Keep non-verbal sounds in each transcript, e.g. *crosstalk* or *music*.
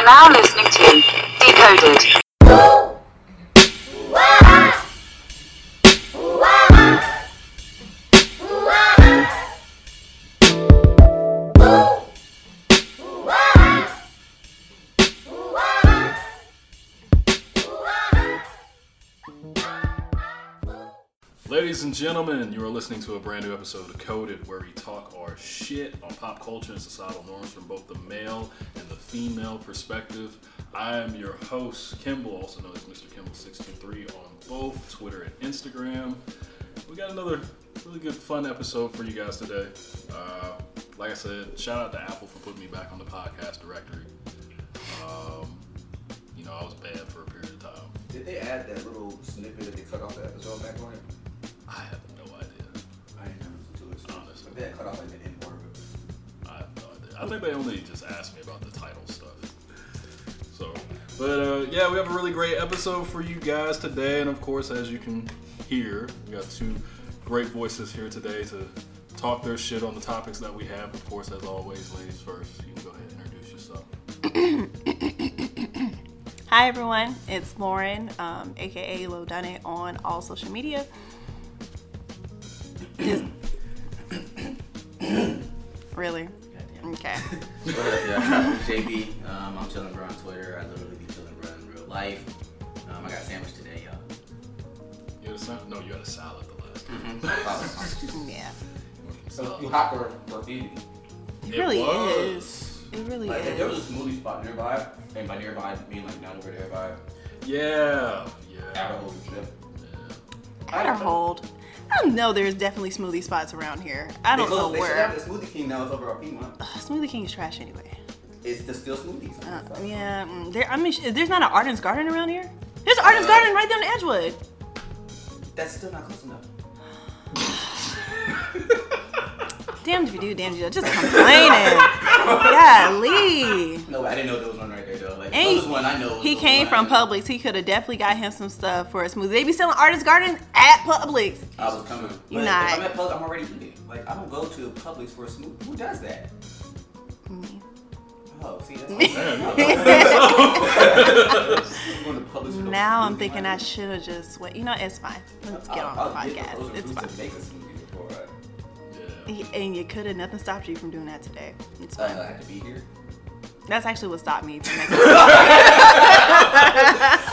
are now listening to Decoded. Ladies and gentlemen, you are listening to a brand new episode of Coded, where we talk our shit on pop culture and societal norms from both the male and the female perspective. I am your host, Kimball, also known as Mr. Kimball623 on both Twitter and Instagram. We got another really good, fun episode for you guys today. Uh, like I said, shout out to Apple for putting me back on the podcast directory. Um, you know, I was bad for a period of time. Did they add that little snippet that they cut off the episode back on it? I have no idea. I didn't know to it. Honestly. They had cut off like the I think they only just asked me about the title stuff. So, but uh, yeah, we have a really great episode for you guys today, and of course, as you can hear, we got two great voices here today to talk their shit on the topics that we have. Of course, as always, ladies first. You can go ahead and introduce yourself. *coughs* Hi everyone, it's Lauren, um, aka Low Done It on all social media. *coughs* Really? Okay. What up, y'all? I'm JB. Um, I'm chilling bro on Twitter. I literally be chilling bro in real life. Um, I got a sandwich today, y'all. You had a salad? No, you had a salad the last Mm-hmm. *laughs* time. Yeah. So you hot for, for eating. It, It really was. is. It really Like if there was a smoothie spot nearby, and by nearby I mean like down over there by Yeah, yeah. Arrowhead and shit. yeah. Adderhold. I know there's definitely smoothie spots around here. I don't know they where. down the Smoothie King now. It's over at Piedmont. Ugh, smoothie King is trash anyway. It's the still smoothies. Uh, yeah, mm, there. I mean, sh- there's not an Arden's Garden around here. There's an Arden's Uh, Garden right there in Edgewood. That's still not close enough. *sighs* *laughs* Damned if you do, damned if you don't. Just complaining. yeah, Lee. No, I didn't know there was one right there though. Like And one I know. He came from. Publix. He could have definitely got him some stuff for a smoothie. They be selling Arden's Garden at Publix. I was coming. You not. If I'm at Publix, I'm already eating. Like I don't go to Publix for a smoothie. Who does that? Me. Oh, see, that's *laughs* Man, *laughs* Going to Publix for no Now I'm thinking I should have just went. You know, it's fine. Let's get on the podcast. It's fine. And you could have. Nothing stopped you from doing that today. It's fine I fine. have to be here. That's actually what stopped me from *laughs* making. I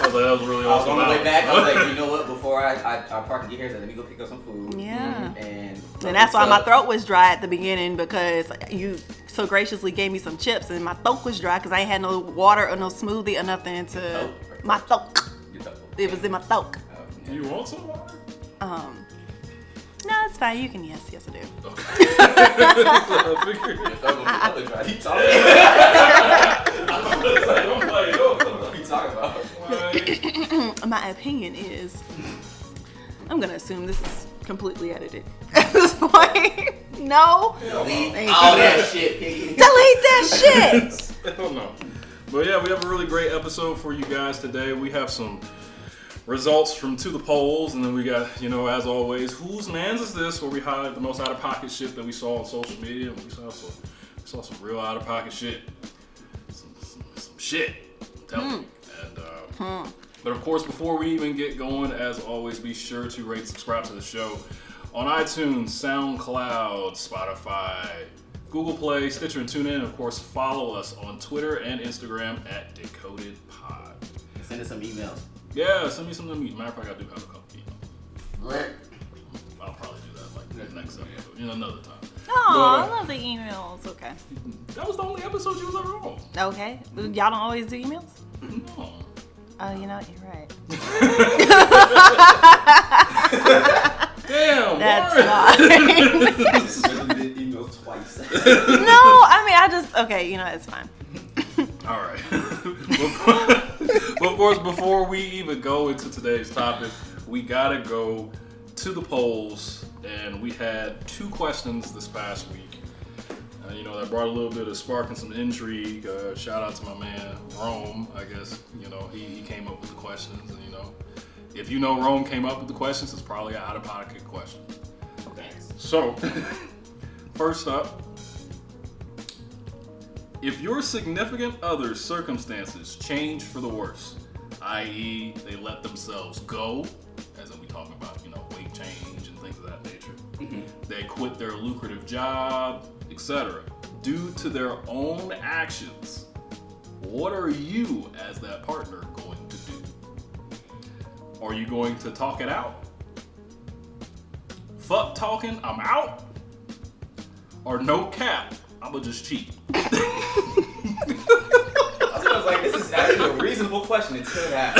was like, that was really I was awesome. on the way back. I was like, *laughs* you know what? Before I, I, I park and get here, I said, let me go pick up some food. Yeah. And And that's why so- my throat was dry at the beginning because you so graciously gave me some chips and my throat was dry because I ain't had no water or no smoothie or nothing to Throat? my throat. Get the- It was in my throat. Oh. You want some water? Um, no, it's fine. You can yes, yes I do. Okay. I figured. Your throat gonna be other dry. He talking. I'm like, yo, What he talking about? like, My opinion is, I'm gonna assume this is completely edited at *laughs* *laughs* this point. no, Delete Thank all that shit, piggy. delete that shit. I don't know. But yeah, we have a really great episode for you guys today. We have some results from To the Polls, and then we got, you know, as always, whose mans is this? Where we highlight the most out of pocket shit that we saw on social media. We saw some, we saw some real out of pocket shit. Some, some, some shit. I'm telling you. And, uh, But of course, before we even get going, as always, be sure to rate subscribe to the show on iTunes, SoundCloud, Spotify, Google Play, Stitcher, and TuneIn. Of course, follow us on Twitter and Instagram at Decoded Pod. Send us some emails. Yeah, send me some of them. Matter of fact, I do have a couple emails. Right. I'll probably do that like next episode, you know, another time. Oh, I But, love the emails. Okay. That was the only episode you was ever on. Okay. Y'all don't always do emails? No. Oh, you know, what? you're right. *laughs* Damn, That's Lauren. Literally did emails twice. *laughs* no, I mean, I just, okay, you know, it's fine. All right. *laughs* *laughs* but of course, before we even go into today's topic, we gotta go to the polls, and we had two questions this past week. Uh, you know, that brought a little bit of spark and some intrigue. Uh, shout out to my man Rome. I guess you know he, he came up with the questions, and you know, if you know Rome came up with the questions, it's probably an out of pocket question. Thanks. So, *laughs* first up, If your significant other's circumstances change for the worse, i.e., they let themselves go, as in we talking about, you know, weight change and things of that nature, mm-hmm. they quit their lucrative job, etc., due to their own actions, what are you, as that partner, going to do? Are you going to talk it out? Fuck talking, I'm out? Or no cap, I'ma just cheat? I was like, this is actually a reasonable question until that.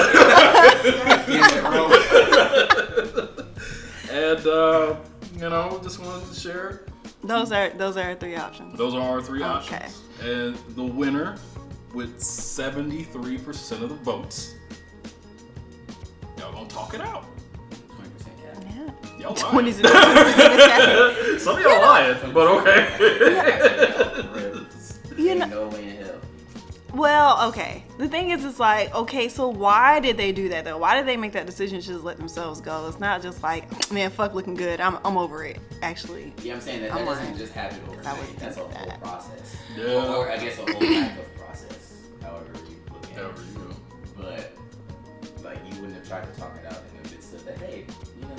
Damn it, bro. And uh, you know, just wanted to share. Those are those are our three options. Those are our three Okay. options. And the winner with 73% of the votes. Y'all gonna talk it out. 20% cap. Yeah. Y'all Twenty lying. *laughs* Some of y'all lying, but okay. *laughs* You Ain't know, no way in hell. well, okay. The thing is, it's like, okay, so why did they do that though? Why did they make that decision to just let themselves go? It's not just like, man, fuck looking good. I'm, I'm over it. Actually, Yeah, I'm saying that I'm that doesn't lying. just happen I overnight. wouldn't That's a think whole that. process. Yeah. Or, or I guess a whole lack of process, however you look at However it. you go. But like you wouldn't have tried to talk it out in the midst of that. Hey, you know,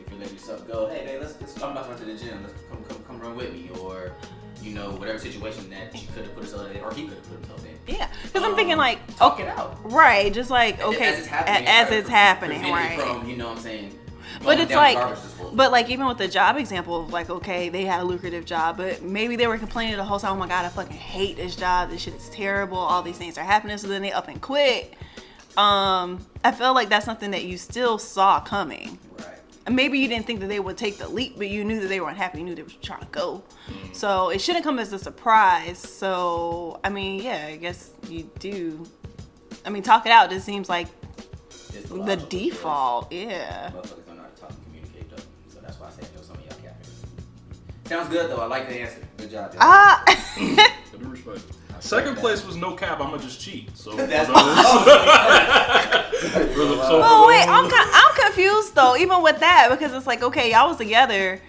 if you let yourself go, hey, hey, let's, let's I'm about to run to the gym. Let's come come come run with me, or you know, whatever situation that she could have put herself in, or he could have put himself in. yeah. Because I'm thinking Um, like, talk okay, it out. right, just like okay, as it's happening, as to it's happening, right. From, you know what I'm saying? But it's like, but like even with the job example of like, okay, they had a lucrative job, but maybe they were complaining the whole time, oh my god, I fucking hate this job. This shit is terrible. All these things are happening. So then they up and quit. Um, I feel like that's something that you still saw coming. Right. And maybe you didn't think that they would take the leap, but you knew that they weren't happy. You knew they were trying to go. So it shouldn't come as a surprise. So I mean, yeah, I guess you do. I mean, talk it out. Just seems like It's the logical default. Yeah. Motherfuckers don't know how to talk and communicate though. So that's why I say I know some of y'all capping. Sounds good though. I like the answer. Good job. Ah. I do respect. Second place was no cap. I'ma just cheat. So *laughs* That's those- *laughs* so Oh wait, I'm con- I'm confused though. Even with that, because it's like okay, y'all was together,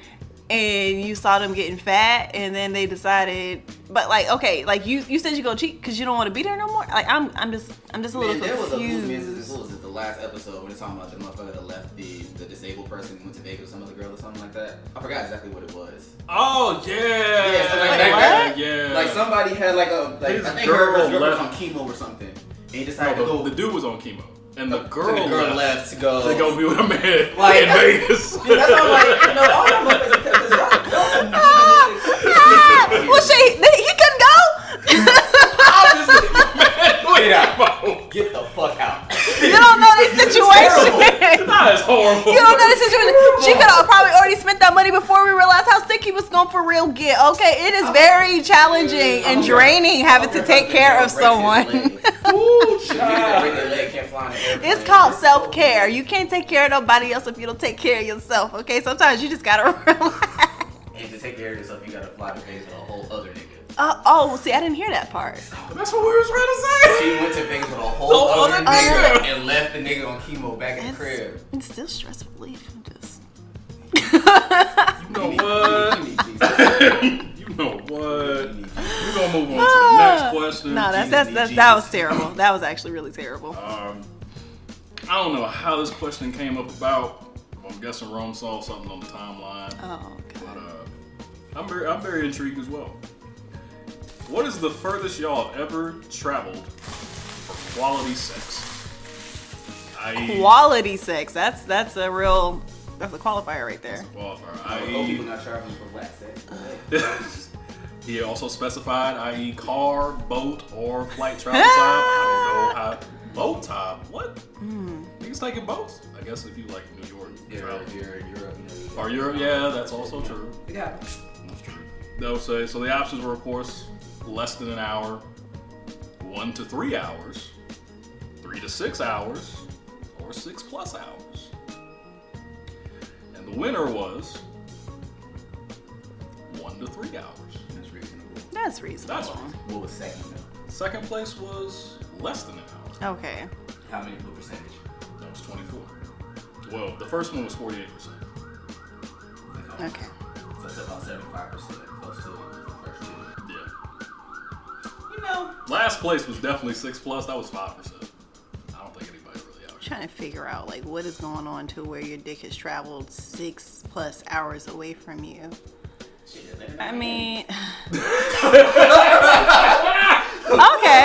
and you saw them getting fat, and then they decided. But like okay, like you you said you go cheat because you don't want to be there no more. Like I'm I'm just I'm just a little Man, there was a confused. Movie, this was the last episode when they're talking about the motherfucker that left the, the disabled person and went to Vegas with some other girl or something like that. I forgot exactly what it was. Oh yeah, Yeah, so like, Wait, like, what? yeah. Like somebody had like a like His I think girl her, her girl was on chemo or something, and he decided No, to go. the, the dude was on chemo, and the and girl, the girl left, left to go. to go be with a man Like- in Vegas. *laughs* Dude, that's why I'm like, you know, all y'all motherfuckers kept this y'all girlfriend. *laughs* Well, shit, he couldn't go. Obviously, *laughs* man, Get out. *laughs* Get the fuck out. you don't know the situation. That is horrible. You don't know the situation. She could have probably already spent that money before we realized how sick he was going for real get. Okay, it is very challenging and draining having to take care of someone. *laughs* Ooh, Shit, child. niggas that break their leg can't fly on the airplane. It's called self care. You can't take care of nobody else if you don't take care of yourself. Okay, sometimes you just gotta *laughs* relax. And to take care of yourself, you gotta fly to Vegas with a whole other nigga. Uh, oh, see, I didn't hear that part. That's what we were trying to say. She went to Vegas with a whole The other other nigga nigga. and left the nigga on chemo back in the crib. it's still stress relief. I'm just. You know what? you need Jesus. *laughs* you know what? You need Jesus. We're gonna move on to the next question. No, that's, that's, that's that was terrible. That was actually really terrible. Um, I don't know how this question came up about. I'm guessing Rome saw something on the timeline. Oh But uh, I'm very, I'm very intrigued as well. What is the furthest y'all have ever traveled for quality sex? I.e. Quality sex. That's that's a real that's a qualifier right there. qualifier. I hope people I.e. not traveling for black sex. *laughs* he also specified, i.e. car, boat, or flight *laughs* travel time. I don't know how. Boat time? What? Hmm. Niggas taking boats? I guess if you like New York You're, travel. you're, Europe, you know. Or Europe, yeah, that's also true. Yeah. That's true. They'll say so. The options were, of course, less than an hour, one to three hours, three to six hours, or six plus hours. And the winner was one to three hours. That's reasonable. That's reasonable. That's reasonable. What was second though? Second place was less than an hour. Okay. How many what percentage? That was 24. Well, the first one was 48%. Okay. So that's about 75%. You know. Last place was definitely six plus. That was five percent. I don't think anybody really out here. trying to figure out like what is going on to where your dick has traveled six plus hours away from you. Shit, let it I mean, *laughs* okay,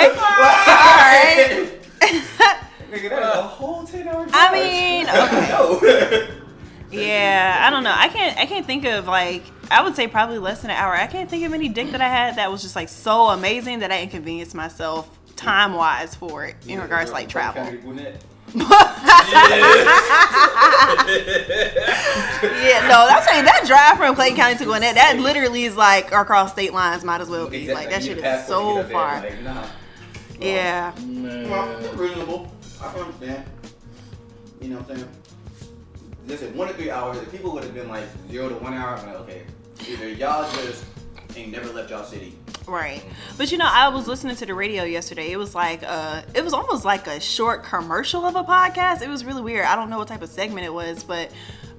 all right. *laughs* Nigga, that is a whole 10 hour. I mean, *laughs* okay. No. Yeah, I don't know. I can't. I can't think of like. I would say probably less than an hour. I can't think of any dick that I had that was just like so amazing that I inconvenienced myself time wise for it in regards to like travel. *laughs* Yeah, no, that's saying that drive from Clayton County to Gwinnett. That literally is like across state lines. Might as well be like that shit is so far. Yeah, Well, Man. reasonable. I understand. You know what I'm saying? Listen, one to three hours. If people would have been like zero to one hour, I'm like, okay, either y'all just ain't never left y'all city. right. But you know, I was listening to the radio yesterday. It was like uh, it was almost like a short commercial of a podcast. It was really weird. I don't know what type of segment it was, but.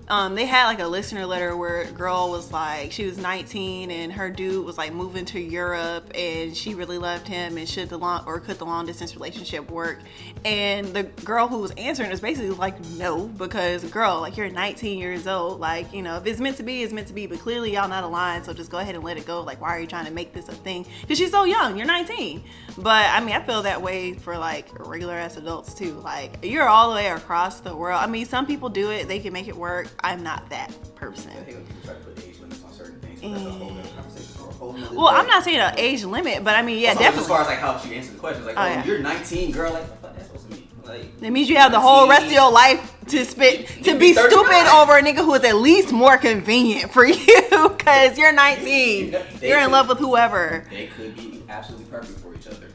Um, they had like a listener letter where a girl was like she was 19 and her dude was like moving to Europe and she really loved him and should the long or could the long distance relationship work. And the girl who was answering was basically like no because girl like you're 19 years old like you know if it's meant to be it's meant to be but clearly y'all not aligned so just go ahead and let it go. Like why are you trying to make this a thing? Because she's so young you're 19 but I mean I feel that way for like regular ass adults too. Like you're all the way across the world. I mean some people do it they can make it work I'm not that person I think people try to put age limits on certain things, but that's a whole other conversation for a whole nother well I'm not saying an age limit but I mean yeah Also, definitely As far as like how she answered the questions, like, Oh, oh, yeah. you're 19, girl. Like, what the fuck that's supposed to mean? Like, It means you have the whole rest of your life to You- to be be 39. stupid over a nigga who is at least more convenient for you *laughs* because you're 19. They You're in could- love with whoever. they could be absolutely perfect for each other.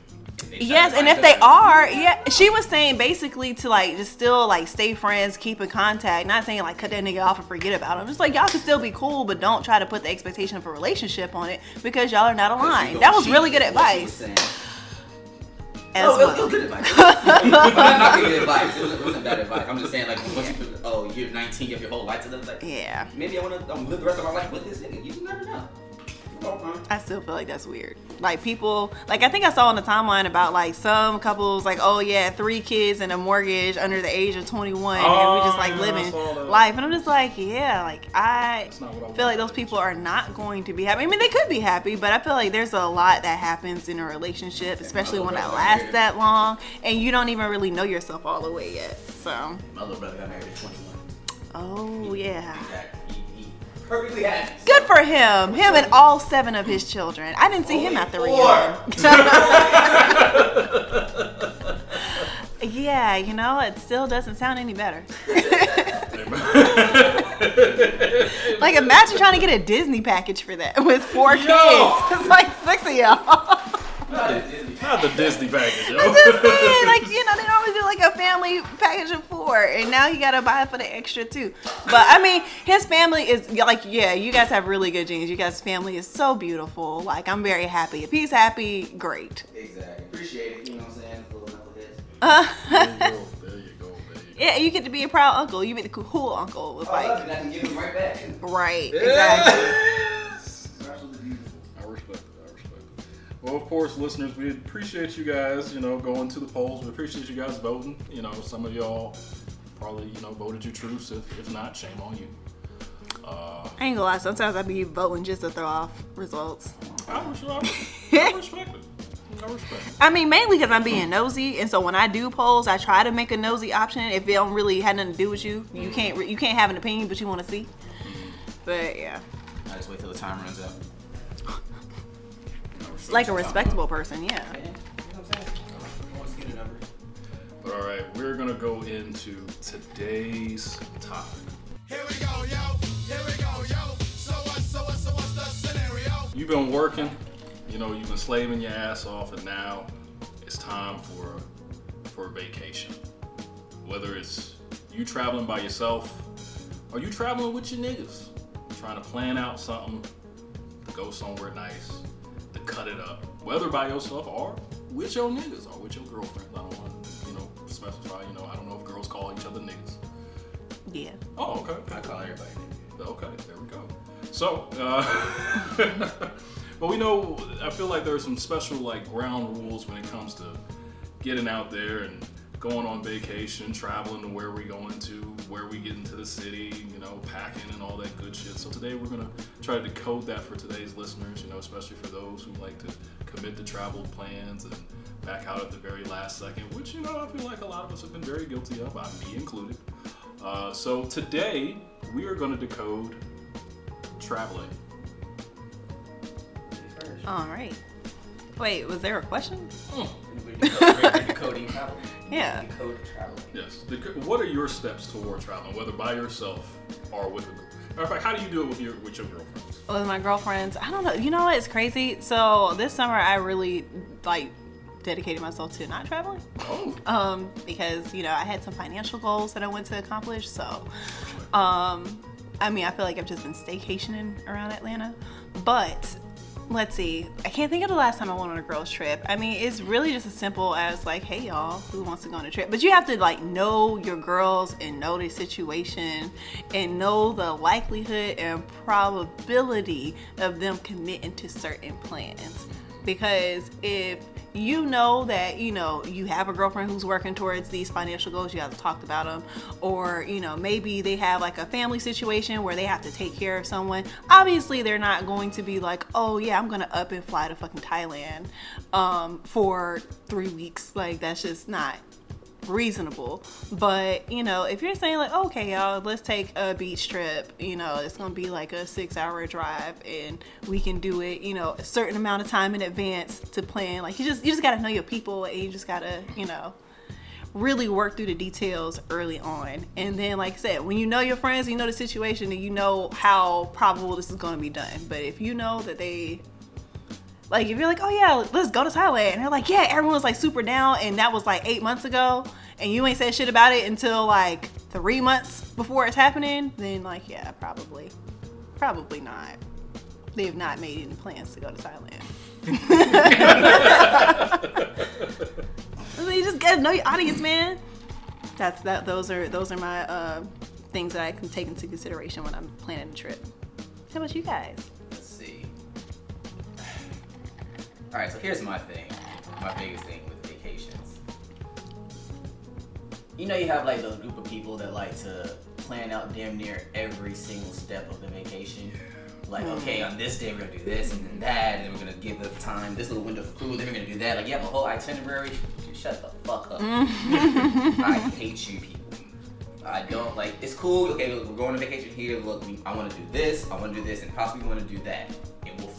Yes, and if they are, yeah, she was saying basically to like just still like stay friends, keep in contact. Not saying like cut that nigga off and forget about him. Just like y'all can still be cool, but don't try to put the expectation of a relationship on it because y'all are not aligned. That was really good is what she was advice. As it was, *laughs* it was good advice. Not knocking good advice. It wasn't, it wasn't bad advice. I'm just saying, like, once you put, oh, you're 19, you have your whole life to live. Like, Yeah, maybe I want to um, live the rest of my life with this nigga. You never know. Oh, man. I still feel like that's weird. Like people, like I think I saw on the timeline about like some couples, like oh yeah, three kids and a mortgage under the age of 21, and we just Oh, like yeah, living life. And I'm just like, yeah, like I That's not what I feel like those people are not going to be happy. I mean, they could be happy, but I feel like there's a lot that happens in a relationship, especially one that lasts brother that long, and you don't even really know yourself all the way yet. So, My little brother got married at 21. oh yeah. Exactly. Perfectly happy. Good for him. Him and all seven of his children. I didn't see him at the four. reunion. *laughs* yeah, you know, it still doesn't sound any better. Like, imagine trying to get a Disney package for that with four Yo. kids. It's like six of y'all. Not the Disney package, yo. *laughs* I'm just saying, like, *laughs* you know, they normally do like a family package of four, and now you gotta buy it for the extra two. But I mean, his family is like, yeah, you guys have really good genes. You guys' family is so beautiful. Like, I'm very happy. If he's happy, great. Exactly. Appreciate it. You know what I'm saying? Little knuckleheads. Uh, there you go. There you go. There you go. yeah, you get to be a proud uncle. You be the cool uncle with Oh, I love like, it. I can give him right back. right, exactly. *laughs* Well, of course, listeners, we appreciate you guys, you know, going to the polls. We appreciate you guys voting. You know, some of y'all probably, you know, voted your truths. If, if not, shame on you. Uh, I ain't gonna lie. Sometimes I be voting just to throw off results. I, res- I, *laughs* I respect it. I respect it. I mean, mainly because I'm being nosy, and so when I do polls, I try to make a nosy option. If it don't really have nothing to do with you, you can't you can't have an opinion, but you want to see. But yeah, I just wait till the time runs out. Like a respectable person, yeah. Yeah. You know what I'm saying? I want to get a number. But all right, we're gonna go into today's topic. Here we go, yo. Here we go, yo. So what, so what, so what's the scenario? You've been working, you know, you've been slaving your ass off, and now it's time for for a vacation. Whether it's you traveling by yourself or you traveling with your niggas, trying to plan out something to go somewhere nice, to cut it up. Whether by yourself or with your niggas or with your girlfriend. I don't want to, you know, specify, you know, I don't know if girls call each other niggas. Yeah. Oh, okay. I call everybody. nigga. Okay, there we go. So, uh, *laughs* But we know, I feel like there are some special like ground rules when it comes to getting out there and going on vacation, traveling to where we're going to, where we get into the city, you know, packing and all that good shit. So today we're gonna try to decode that for today's listeners, you know, especially for those who like to commit to travel plans and back out at the very last second, which you know I feel like a lot of us have been very guilty of, I me included. Uh, so today we are gonna decode traveling. All right. Wait, was there a question? We're *laughs* decoding- we're travel. Yeah. Decode travel. Yes. What are your steps toward traveling, whether by yourself or with a group? Matter of fact, how do you do it with your with your girlfriends? With my girlfriends, I don't know. You know what? It's crazy. So this summer, I really like dedicated myself to not traveling. Oh, um, because you know I had some financial goals that I went to accomplish. So, um, I mean, I feel like I've just been staycationing around Atlanta. But let's see, I can't think of the last time I went on a girls trip. I mean, it's really just as simple as like, hey y'all, who wants to go on a trip? But you have to like know your girls and know their situation and know the likelihood and probability of them committing to certain plans. Because if you know that you know you have a girlfriend who's working towards these financial goals you have to talk about them or you know maybe they have like a family situation where they have to take care of someone obviously they're not going to be like oh yeah i'm gonna up and fly to fucking thailand um, for three weeks. Like that's just not reasonable. But you know, if you're saying like, okay, y'all, let's take a beach trip. You know, it's gonna be like a six-hour drive, and we can do it. You know, a certain amount of time in advance to plan. Like you just you just gotta know your people, and you just gotta you know really work through the details early on. And then, like I said, when you know your friends, you know the situation, and you know how probable this is gonna be done. But if you know that they like if you're like, oh yeah, let's go to Thailand, and they're like, yeah, everyone's like super down, and that was like eight months ago, and you ain't said shit about it until like three months before it's happening, then like yeah, probably, probably not. They have not made any plans to go to Thailand. *laughs* You just gotta know your audience, man. That's that. Those are those are my uh, things that I can take into consideration when I'm planning a trip. How about you guys? All right, so here's my thing. My biggest thing with vacations. You know, you have like those group of people that like to plan out damn near every single step of the vacation. Like, mm. okay, on this day we're gonna do this and then that, and then we're gonna give the time this little window for food. Then we're gonna do that. Like, you have a whole itinerary. Shut the fuck up. Mm. I hate you people. I don't like. It's cool. Okay, look, we're going on vacation here. Look, we, I want to do this. I want to do this, and possibly want to do that.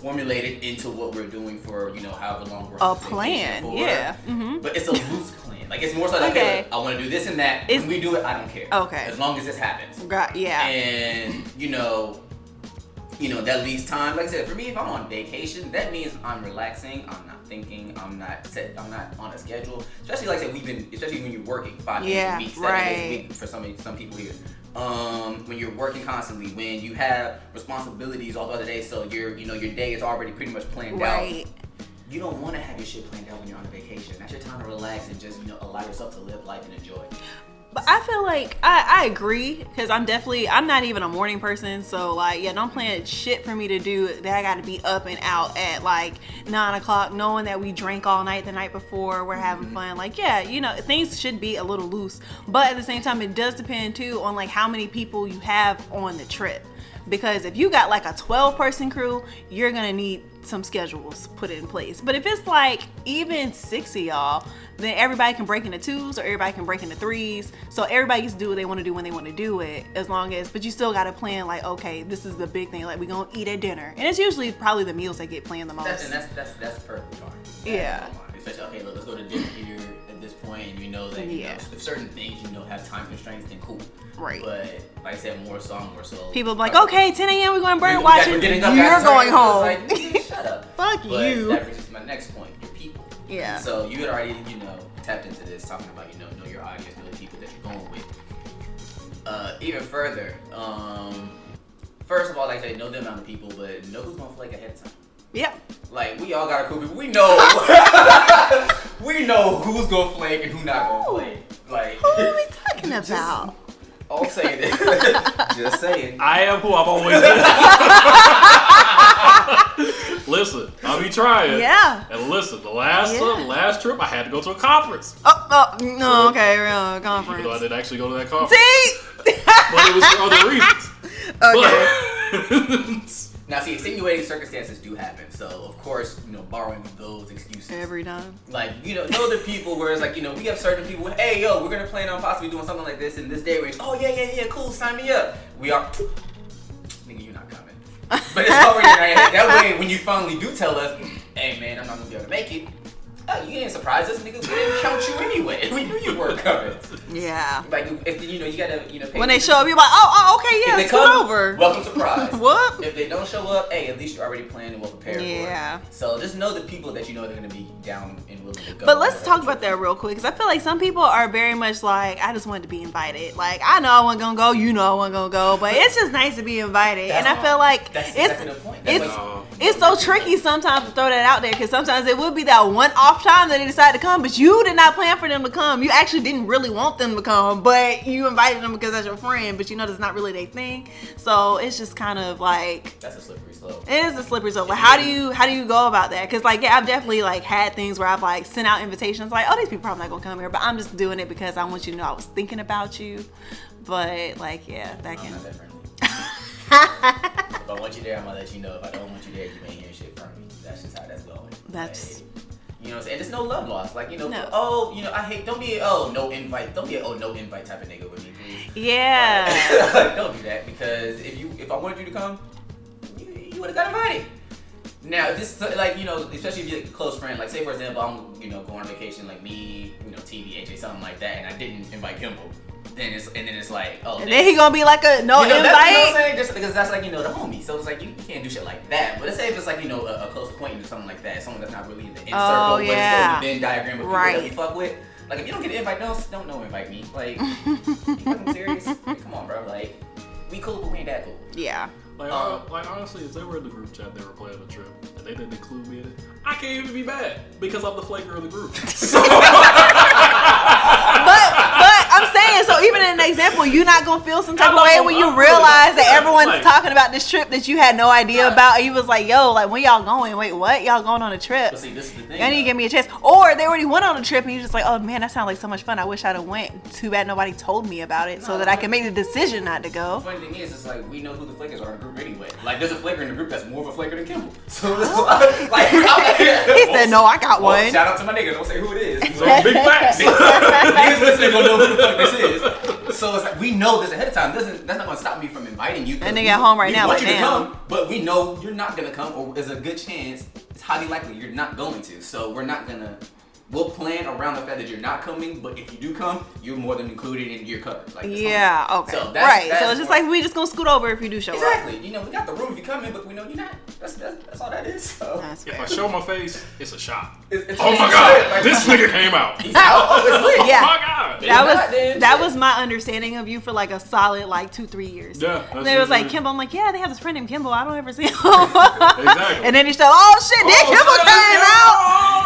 And we'll formulate it into what we're doing for you know however long we're A plan, for. yeah. hmm But it's a loose plan. Like it's more so like, okay, Okay. I want to do this and that. It's- when we do it, I don't care. Okay. As long as this happens. Got yeah. And you know, you know that leaves time. Like I said, for me, if I'm on vacation, that means I'm relaxing. I'm not thinking. I'm not set. I'm not on a schedule. Especially like I said, we've been. Especially when you're working five Yeah, days a week, seven days a right. week for some some people here. Um, when you're working constantly, when you have responsibilities all the other days, so your you know your day is already pretty much planned out right. you don't want to have your shit planned out when you're on a vacation. That's your time to relax and just you know allow yourself to live life and enjoy. But I feel like I, I agree because I'm definitely I'm not even a morning person, so like yeah, don't plan shit for me to do that. I got to be up and out at like nine o'clock, knowing that we drank all night the night before, we're having mm-hmm. fun. Like yeah, you know things should be a little loose, but at the same time, it does depend too on like how many people you have on the trip. Because if you got like a 12 person crew, you're gonna need some schedules put in place. But if it's like even six of y'all, then everybody can break into twos or everybody can break into threes. So everybody gets to do what they want to do when they want to do it. As long as, but you still got to plan like, okay, this is the big thing. Like we gonna eat at dinner, and it's usually probably the meals that get planned the most. That's and that's that's that's perfectly fine. Yeah. Fine. Especially okay, look, let's go to dinner here point, and you know that you Yeah. know, if certain things you know have time constraints, then cool. Right. But like I said, more so, more so. People like, okay, 10 a.m. we're going bird we watching. we're You're going home. Like, *laughs* shut up. Fuck But you. That brings us to my next point: your people. Yeah. So you had already, you know, tapped into this, talking about, you know, know your audience, know the people that you're going with. Uh, even further, um, first of all, like I said, know the amount of people, but know who's gonna flake ahead of time. Yeah. Like we all got a cool people. We know, *laughs* we know who's gonna flake and who not gonna flake. Like, Who are we talking *laughs* Just- about? all saying it. *laughs* Just saying. I am who I've always been. listen, I'll be trying. Yeah. And listen, the last uh, Yeah. last trip I had to go to a conference. Oh, oh, no, okay, real conference. Even though I didn't actually go to that conference. See? But it was for other reasons. okay. But Now, see, extenuating circumstances do happen. So, of course, you know, borrowing those excuses. Every time. like, you know, know the people where it's like, you know, we have certain people, hey, yo, we're gonna plan on possibly doing something like this in this day range. Oh, yeah, yeah, yeah, cool, sign me up. We are, nigga, you're not coming. But it's already in our head. That way, when you finally do tell us, hey, man, I'm not gonna be able to make it, oh, you didn't surprise us, nigga. We didn't count you anyway. *laughs* We knew you weren't coming. Yeah. Like, if, you know, you gotta, you know, pay When they show up, you're like, oh, oh okay, yeah, scoot come, over. welcome surprise. *laughs* What? If they don't show up, hey, at least you're already planned and well prepared Yeah. for it. So just know the people that you know they're gonna be down and willing to go. But let's talk about that real quick, because I feel like some people are very much like, I just wanted to be invited. Like, I know I wasn't gonna go, you know I wasn't gonna go, but it's just nice to be invited. That's and I feel like That's it's exactly the point. That's it's like- it's so tricky sometimes to throw that out there because sometimes it would be that one off time that they decide to come, but you did not plan for them to come. You actually didn't really want them to come, but you invited them because that's your friend, but you know that's not really their thing. So it's just kind of like that's a slippery slope. it is a slippery slope. Like, how do you how do you go about that? Because like, yeah, I've definitely like had things where I've like sent out invitations, like, oh, these people probably not gonna come here, but I'm just doing it because I want you to know I was thinking about you. But like, yeah, that can. not that friendly. *laughs* if I want you there, I'm gonna let you know. If I don't want you there, you ain't hearing shit from me. That's just how that's going. That's- Like, you know what I'm saying? There's no love lost. Like, you know, No. oh, you know, I hate, don't be, oh, no invite. Don't be oh, no invite type of nigga with me, please. Yeah. *laughs* Like, don't do that because if you if I wanted you to come, you, you would have got invited. Now, if this is like you know, especially if you're a close friend, like say for example, I'm you know going on vacation, like me, you know, TV, AJ, something like that, and I didn't invite Kimball, then it's and then it's like, oh, And then he gonna be like a no you know, invite. That's, you know what I'm saying? Just because that's like you know the homie, so it's like you, you can't do shit like that. But let's say if it's like you know a, a close acquaintance or something like that, someone that's not really in the in Oh, circle, but yeah. it's still the Venn diagram of people Right. that we fuck with. Like if you don't get an invite, don't don't no invite me. Like *laughs* you fucking serious? Like, come on, bro. Like we cool, but we ain't that cool. yeah. Like, Uh, uh, like honestly, if they were in the group chat, they were planning a trip, and they didn't include me in it, I can't even be mad because I'm the flaker of the group. So, But but I'm so even in an example, you're not gonna feel some type of way when you I'm really not- realize that everyone's like- talking about this trip that you had no idea about. And you was like, yo, like when y'all going? Wait, what? Y'all going on a trip? But see, this is the thing. Y'all need to give me a chance. Or they already went on a trip and you're just like, oh man, that sounds like so much fun. I wish I'd have went. Too bad nobody told me about it so No, that I but- can make the decision not to go. The funny thing is, it's like we know who the flakers are in the group anyway. Like there's a flaker in the group that's more of a flaker than Kimball. *laughs* So it's oh. like, like *laughs* He said, no, I got Well, one. shout out to my niggas. Don't say who it is. *laughs* so big facts. Niggas listening gonna know who the fuck this is. *laughs* So it's like we know this ahead of time. Doesn't that's not gonna stop me from inviting you. And they got home right we now, Want like, you to damn. come, but we know you're not gonna come, or there's a good chance. It's highly likely you're not going to. So we're not gonna. We'll plan around the fact that you're not coming, but if you do come, you're more than included and you're covered. Like, Yeah, fine. okay. So that's, right. That's so it's just like we just gonna scoot over if you do show up. exactly. You know, we got the room if you come in, but we know you're not. That's that's, that's all that is. So That's if. I show my face, it's a shot. it's, it's Oh it's my shit. god, Like, this *laughs* nigga came out. He's out. Oh, it's lit. Yeah. Oh my god. That was then that was my understanding of you for like a solid like two three years. Yeah, And that's they was like usually- Kimball. I'm like, yeah, they have this friend named Kimball. I don't ever see *laughs* him. Exactly. And then he said, oh shit, Oh, Nick Kimball came out.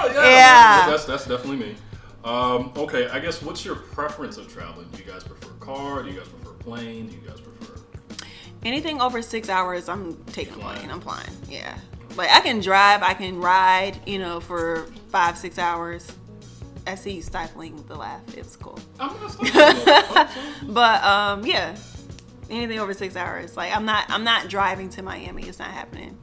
oh, yeah. Yeah. That's that's definitely me. Um, okay, I guess what's your preference of traveling? Do you guys prefer car? Do you guys prefer plane? Do you guys prefer? Anything over six hours, I'm taking a Flying. plane. I'm flying. Yeah. Like I can drive, I can ride, you know, for five, six hours. I see you stifling the laugh. It was cool. I'm not *laughs* stuck. But um, yeah. Anything over six hours. Like I'm not I'm not driving to Miami. It's not happening.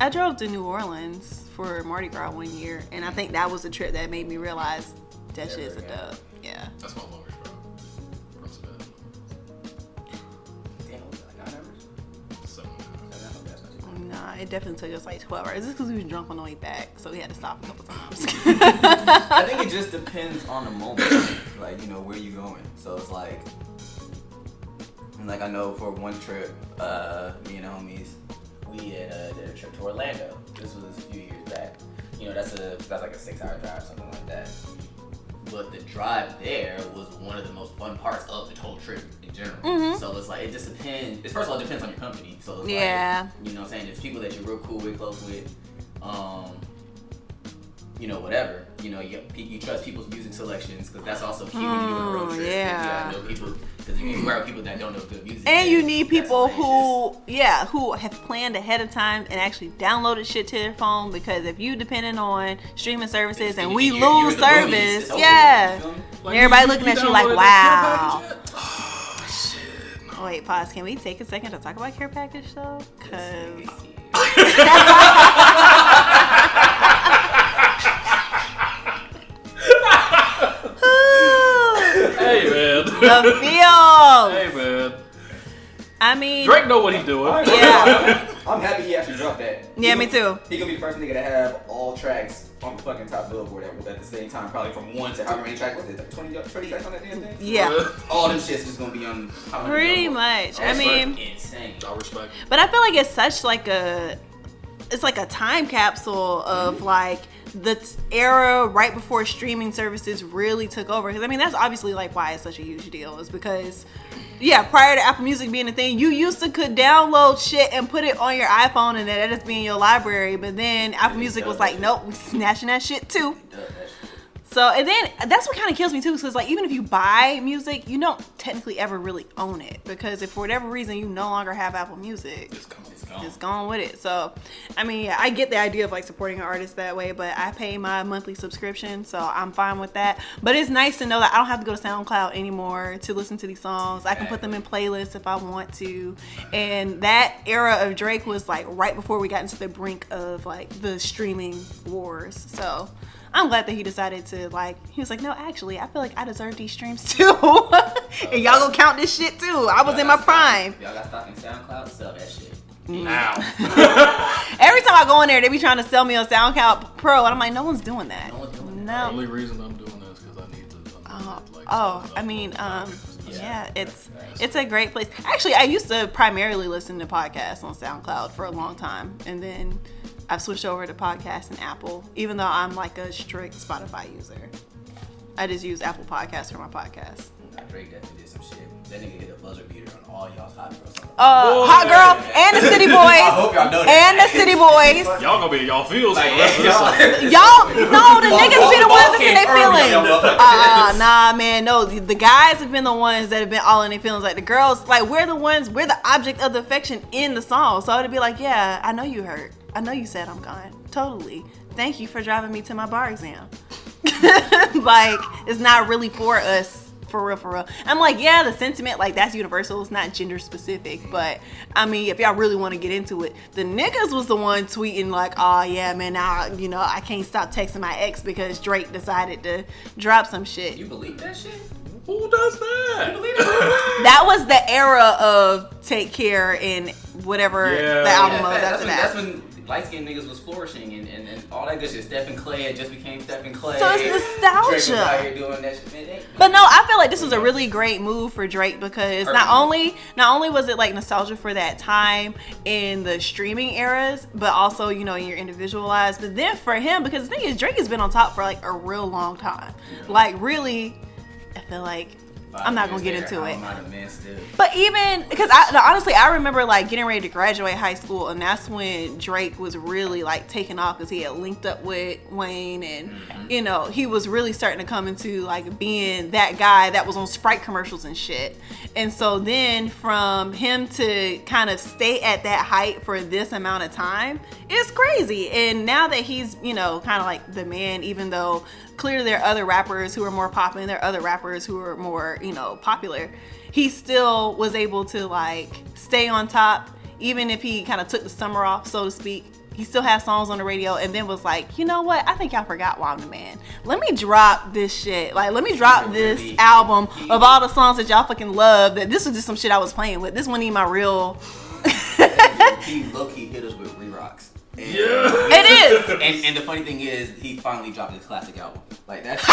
I drove to New Orleans for Mardi Gras one year, and I think that was a trip that made me realize that shit is a dub. Yeah. That's my longest drive. From Savannah. Damn, what was it, like nine hours? Seven and a half. Seven hours? That's not too. Nah, it definitely took us like 12 hours. It's because we was drunk on the way back, so we had to stop a couple times. *laughs* I think it just depends on the moment, like you know where you going. So it's like, and like I know for one trip, uh, me and homies, we had uh, did a trip to Orlando. This was a few years back. You know, that's a that's like a six-hour drive, something like that. But the drive there was one of the most fun parts of the whole trip in general. Mhm. So it's like it just depends. It's first of all it depends on your company. So it's Yeah. like you know what I'm saying. There's people that you're real cool with, close with. Um, you know, whatever. You know, you, you trust people's music selections because that's also key when you're doing a road Mm, trip. yeah. You gotta know people because you work people that don't know good music. And you need people who, yeah, who have planned ahead of time and actually downloaded shit to their phone. Because if you depending on streaming services and we You're- you're lose movies, service, yeah, you feel me? Like, everybody you- looking you at you like, wow. care package yet? *sighs* Oh shit. no. Wait, pause. Can we take a second to talk about care package though? Cause *laughs* *laughs* Hey man. the feels. hey man. I mean, Drake know what he doing. Yeah. I'm happy he actually dropped that. Yeah, He me gonna- too. He gonna be the first nigga to have all tracks on the fucking top billboard at, at the same time, probably from one to however many tracks. What's it? Like 20, 20 tracks on that damn thing? yeah, All them shit's just gonna be on. how many pretty billboards. much. I That's mean, insane. I respect. But I feel like it's such like a it's like a time capsule of like the t- era right before streaming services really took over. Because i mean that's obviously like why it's such a huge deal is because yeah prior to apple music being a thing you used to could download shit and put it on your iphone and that just be in your library. But then apple music was like nope we *laughs* snatching that shit too. Duh, that shit. So and then that's what kind of kills me too, because like even if you buy music, you don't technically ever really own it because if for whatever reason you no longer have Apple Music, It's gone. It's gone. it's gone with it. So I mean, I get the idea of like supporting an artist that way, but I pay my monthly subscription, so I'm fine with that. But it's nice to know that I don't have to go to SoundCloud anymore to listen to these songs. I can put them in playlists if I want to. And that era of Drake was like right before we got into the brink of like the streaming wars. So I'm glad that he decided to like. He was like, no, actually, I feel like I deserve these streams *laughs* too, and y'all gonna count this shit too. I was Y'all in my got stock- prime. Y'all got stock in SoundCloud? Sell that shit. Now. *laughs* Every time I go in there, they be trying to sell me on SoundCloud Pro, and I'm like, no one's doing that. No one's doing The No. only reason I'm doing this because I need to. I'm Oh, like, oh, I mean, um, podcasts. yeah, it's it's a great place. Actually, I used to primarily listen to podcasts on SoundCloud for a long time, and then I've switched over to podcasts and Apple. Even though I'm like a strict Spotify user, I just use Apple Podcasts for my podcasts. Nah, Drake definitely did some shit. That nigga hit a buzzer beater on all y'all's hot girls. Uh, Boy. Hot Girl and the City boys. *laughs* I hope Boys y'all know that. and the City Boys. *laughs* Y'all gonna be in y'all feels Like, the rest of y'all- song. Y'all, no, the Ball- niggas be the ball ones that's in their feelings. y'all. Uh, nah, man, no. The the guys have been the ones that have been all in their feelings. Like the girls, like we're the ones, we're the object of the affection in the song. So it'd be like, yeah, I know you hurt. I know you said I'm gone. Totally. Thank you for driving me to my bar exam. *laughs* like it's not really for us. For real, for real. I'm like, yeah, the sentiment, like that's universal. It's not gender specific, but I mean, if y'all really want to get into it, the niggas was the one tweeting like, oh yeah, man, now you know I can't stop texting my ex because Drake decided to drop some shit. You believe that shit? Who does that? You believe that? That was the era of Take Care and whatever Yeah. the album Yeah, was that's, after when, that. that's when light skinned niggas was flourishing and, and, and all that good shit. Stephen Clay had just became Stephen Clay. So it's nostalgia. doing that shit. Man, But no, I feel like this was a really great move for Drake because not only not only was it like nostalgia for that time in the streaming eras, but also you know in your individualized. But then for him, because the thing is, Drake has been on top for like a real long time. Like really, I feel like I'm not gonna get into it. I'm not a man still. But even because I honestly I remember like getting ready to graduate high school and that's when Drake was really like taking off because he had linked up with Wayne and you know he was really starting to come into like being that guy that was on Sprite commercials and shit. And so then from him to kind of stay at that height for this amount of time, it's crazy. And now that he's you know kind of like the man, even though clearly there are other rappers who are more popping, there are other rappers who are more you know popular. He still was able to like stay on top even if he kind of took the summer off so to speak. He still had songs on the radio and then was like you know what? I think y'all forgot why i'm the man. Let me drop this shit. Like let me drop this album of all the songs that y'all fucking love that this was just some shit i was playing with. This wasn't even my real he low key hit us. And, Yeah. it is *laughs* and, and the funny thing is, he finally dropped his classic album. Like that's,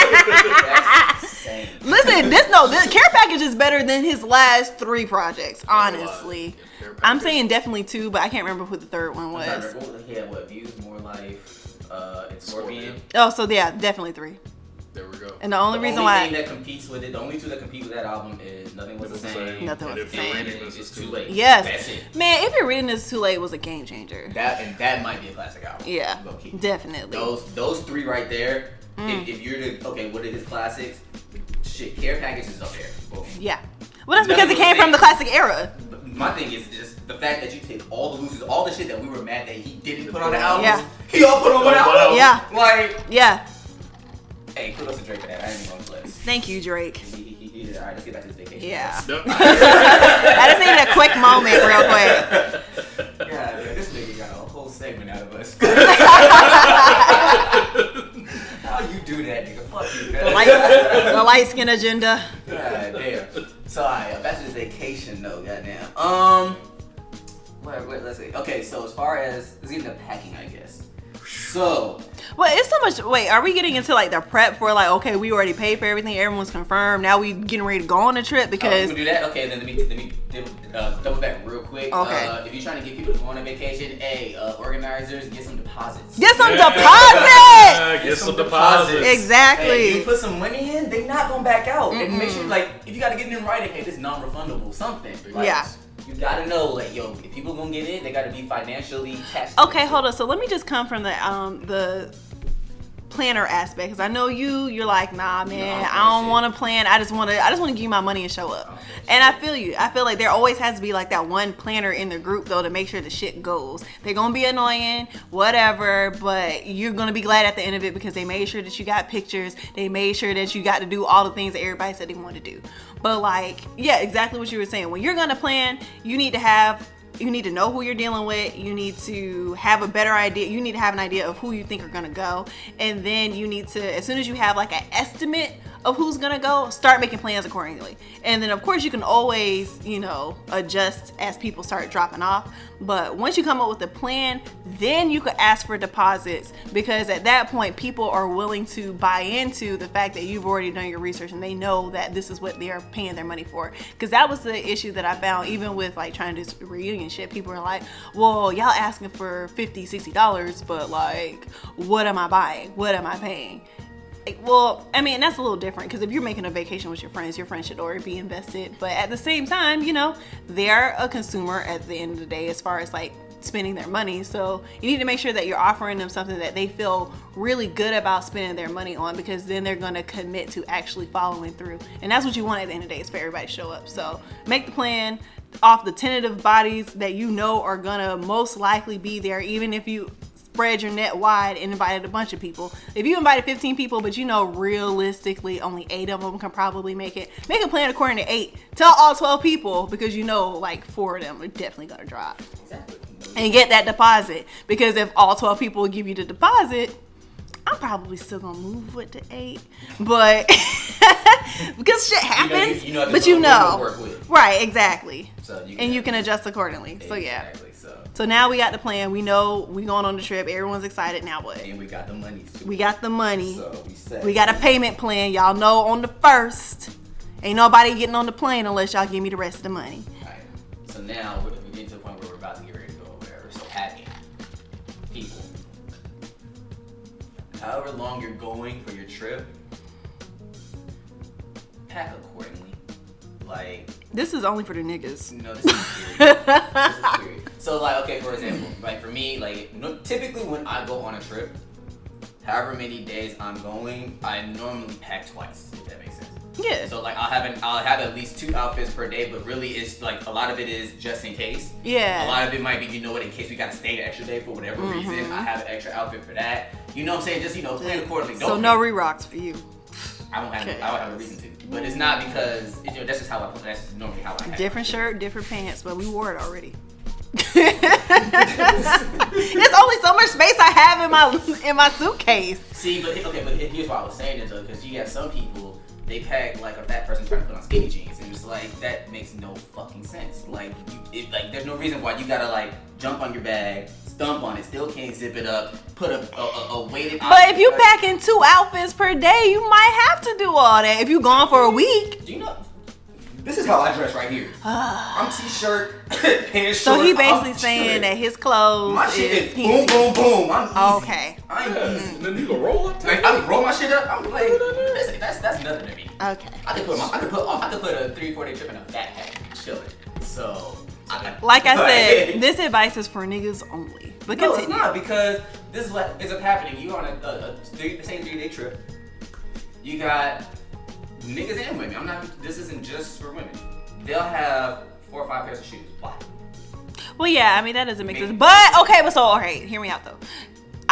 that's *laughs* insane. listen this no this care package is better than his last three projects honestly i'm saying definitely two but i can't remember who the third one I'm trying to was he had. What views? More life. Uh, it's Scorpion. Scorpion. oh so yeah definitely three There were ago. And the only the reason only why thing that competes with it, the only two that compete with that album is Nothing Was the Was the Same. Same. Nothing And Was the Same. reading and this, it's it's too too late. Yes. That's it. man, if you're reading this too late was a game changer. That and that might be a classic album. Yeah, Low-key. definitely. Those those three right there. Mm. If, if you're the okay, what are his classics? Shit, Care Package is up there. Boom. Yeah. Well, that's because Nothing it came was from the the classic era. My thing is just the fact that you take all the losers, all the shit that we were mad that he didn't put on the album. Yeah. He all put on one One album. album. Yeah. Like, Yeah. Hey, kudos to Drake for that. I ain't even gonna flex. Thank you, Drake. He, he, he did it. All right, let's get back to this vacation. Yeah. Yep. I *laughs* just needed a quick moment, real quick. Yeah, man, this nigga got a whole segment out of us. *laughs* How you do that, nigga? Fuck you. The light, the light skin agenda. God damn. So, alright, back to this vacation though, goddamn. Um, wait, wait, let's see. Okay, so as far as, let's get into packing, I guess. So, Well, it's so much. Wait, are we getting into like the prep for like, okay, we already paid for everything, everyone's confirmed. Now we getting ready to go on a trip oh, because we do that? Okay, then let me, let me uh, double back real quick. Okay. Uh, if you're trying to get people to go on a vacation, hey, uh, organizers, get some deposits. get some Yeah. deposits. *laughs* Get some some deposits. deposits. Exactly. Hey, you put some money in, they not gonna back out. And make sure, like, if you gotta get it in writing, hey, this is non-refundable, something. Like, Yeah. You gotta know, like, yo, if people gonna get in, they gotta be financially attached. to Okay, hold on. So let me just come from the um the planner aspect because I know you. You're like, nah, man, I'm I don't want to plan. I just want to. I just want to give you my money and show up. And I feel you. I feel like there always has to be like that one planner in the group though to make sure the shit goes. They're gonna be annoying, whatever, but you're gonna be glad at the end of it because they made sure that you got pictures. They made sure that you got to do all the things that everybody said they wanted to do. But like, yeah, exactly what you were saying. When you're gonna plan, you need to have you need to know who you're dealing with. You need to have a better idea. You need to have an idea of who you think are gonna go, and then you need to, as soon as you have like an estimate of who's gonna go, start making plans accordingly. And then of course you can always, you know, adjust as people start dropping off. But once you come up with a plan, then you could ask for deposits because at that point people are willing to buy into the fact that you've already done your research and they know that this is what they are paying their money for. Because that was the issue that I found even with like trying to do reunion shit. People are like, well, y'all asking for 50 $60, but like, what am I buying? What am I paying? Well, I mean, that's a little different because if you're making a vacation with your friends, your friends should already be invested. But at the same time, you know, they're a consumer at the end of the day as far as like spending their money. So you need to make sure that you're offering them something that they feel really good about spending their money on because then they're going to commit to actually following through. And that's what you want at the end of the day is for everybody to show up. So make the plan off the tentative bodies that you know are going to most likely be there, even if you spread your net wide and invited a bunch of people. If you invited 15 people, but you know realistically only eight of them can probably make it, make a plan according to eight. Tell all 12 people because you know like four of them are definitely gonna drop. Exactly. And get that deposit because if all 12 people give you the deposit, I'm probably still gonna move with the eight, but *laughs* because shit happens. you know but you a window to know, right? Exactly. So you And you can adjust accordingly. So yeah. So, now we got the plan. We know we going on the trip. Everyone's excited. Now what? and we got the money. Too. We got the money. So we set. We got a payment plan. Y'all know on the first. Ain't nobody getting on the plane unless y'all give me the rest of the money. Alright. So now we're, we get to the point where we're about to get ready to go or whatever. So packing. People. However long you're going for your trip, pack accordingly. Like This is only for the niggas. No, this is period. this is. *laughs* So like, okay, for example, like for me, like no, typically when I go on a trip, however many days I'm going, I normally pack twice. If that makes sense. Yeah. So like I'll have an I'll have at least two outfits per day, but really it's like a lot of it is just in case. Yeah. A lot of it might be you know what in case we gotta stay an extra day for whatever mm-hmm. reason. I have an extra outfit for that. You know what I'm saying? Just you know plan accordingly. Don't so no re-rocks for you. I don't have Okay. I don't have a reason to. But it's not because you know that's just how I that's just normally how I have Different shirt, different pants, but we wore it already. *laughs* There's only so much space I have in my in my suitcase. See, but okay, but here's what I was saying is though, because you got some people they pack like a fat person trying to put on skinny jeans, and it's like that makes no fucking sense. Like, you, it, like there's no reason why you gotta like jump on your bag, stump on it, still can't zip it up, put a a, a, a weighted. But if you object- packing two outfits per day, you might have to do all that. If you're gone for a week, do you know? This is how I dress right here. *sighs* I'm t-shirt, *coughs* pants, So shorts, he basically I'm saying chilling. that his clothes my shit is is boom, boom, boom. I'm easy. Okay. I'm easy. And then you can roll up. Like, I can roll my shit up. I'm like, that's, that's, that's nothing to me. Okay. I could put my, I could put, oh, I could put a three, four day trip in a backpack, chilling. So, I, Like I said, *laughs* this advice is for niggas only. But no, continue. it's not because this is what ends up happening. You on a, a, a three, say three day trip. You got niggas and women. I'm not. This isn't just for women. They'll have four or five pairs of shoes. Why? Well, yeah, I mean that doesn't make Maybe. sense. But okay, but so all right, hear me out though.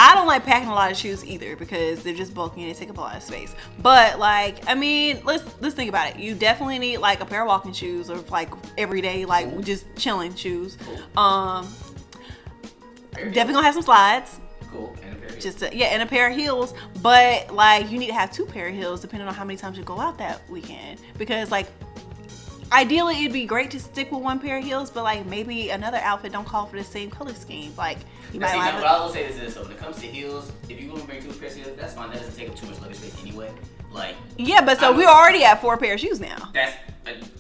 I don't like packing a lot of shoes either because they're just bulky and they take up a lot of space. But like, I mean, let's let's think about it. You definitely need like a pair of walking shoes or like everyday like just chilling shoes. Um, definitely gonna have some slides. Cool. And a pair of heels. Just a, yeah, and a pair of heels. But like, you need to have two pair of heels depending on how many times you go out that weekend. Because like, ideally it'd be great to stick with one pair of heels, but like maybe another outfit don't call for the same color scheme. Like you might see, now, what I will say is this: so when it comes to heels, if you're gonna bring two pairs of heels, that's fine. That doesn't take up too much luggage space anyway. Like Yeah, but so I'm- we're already at four pair of shoes now. that's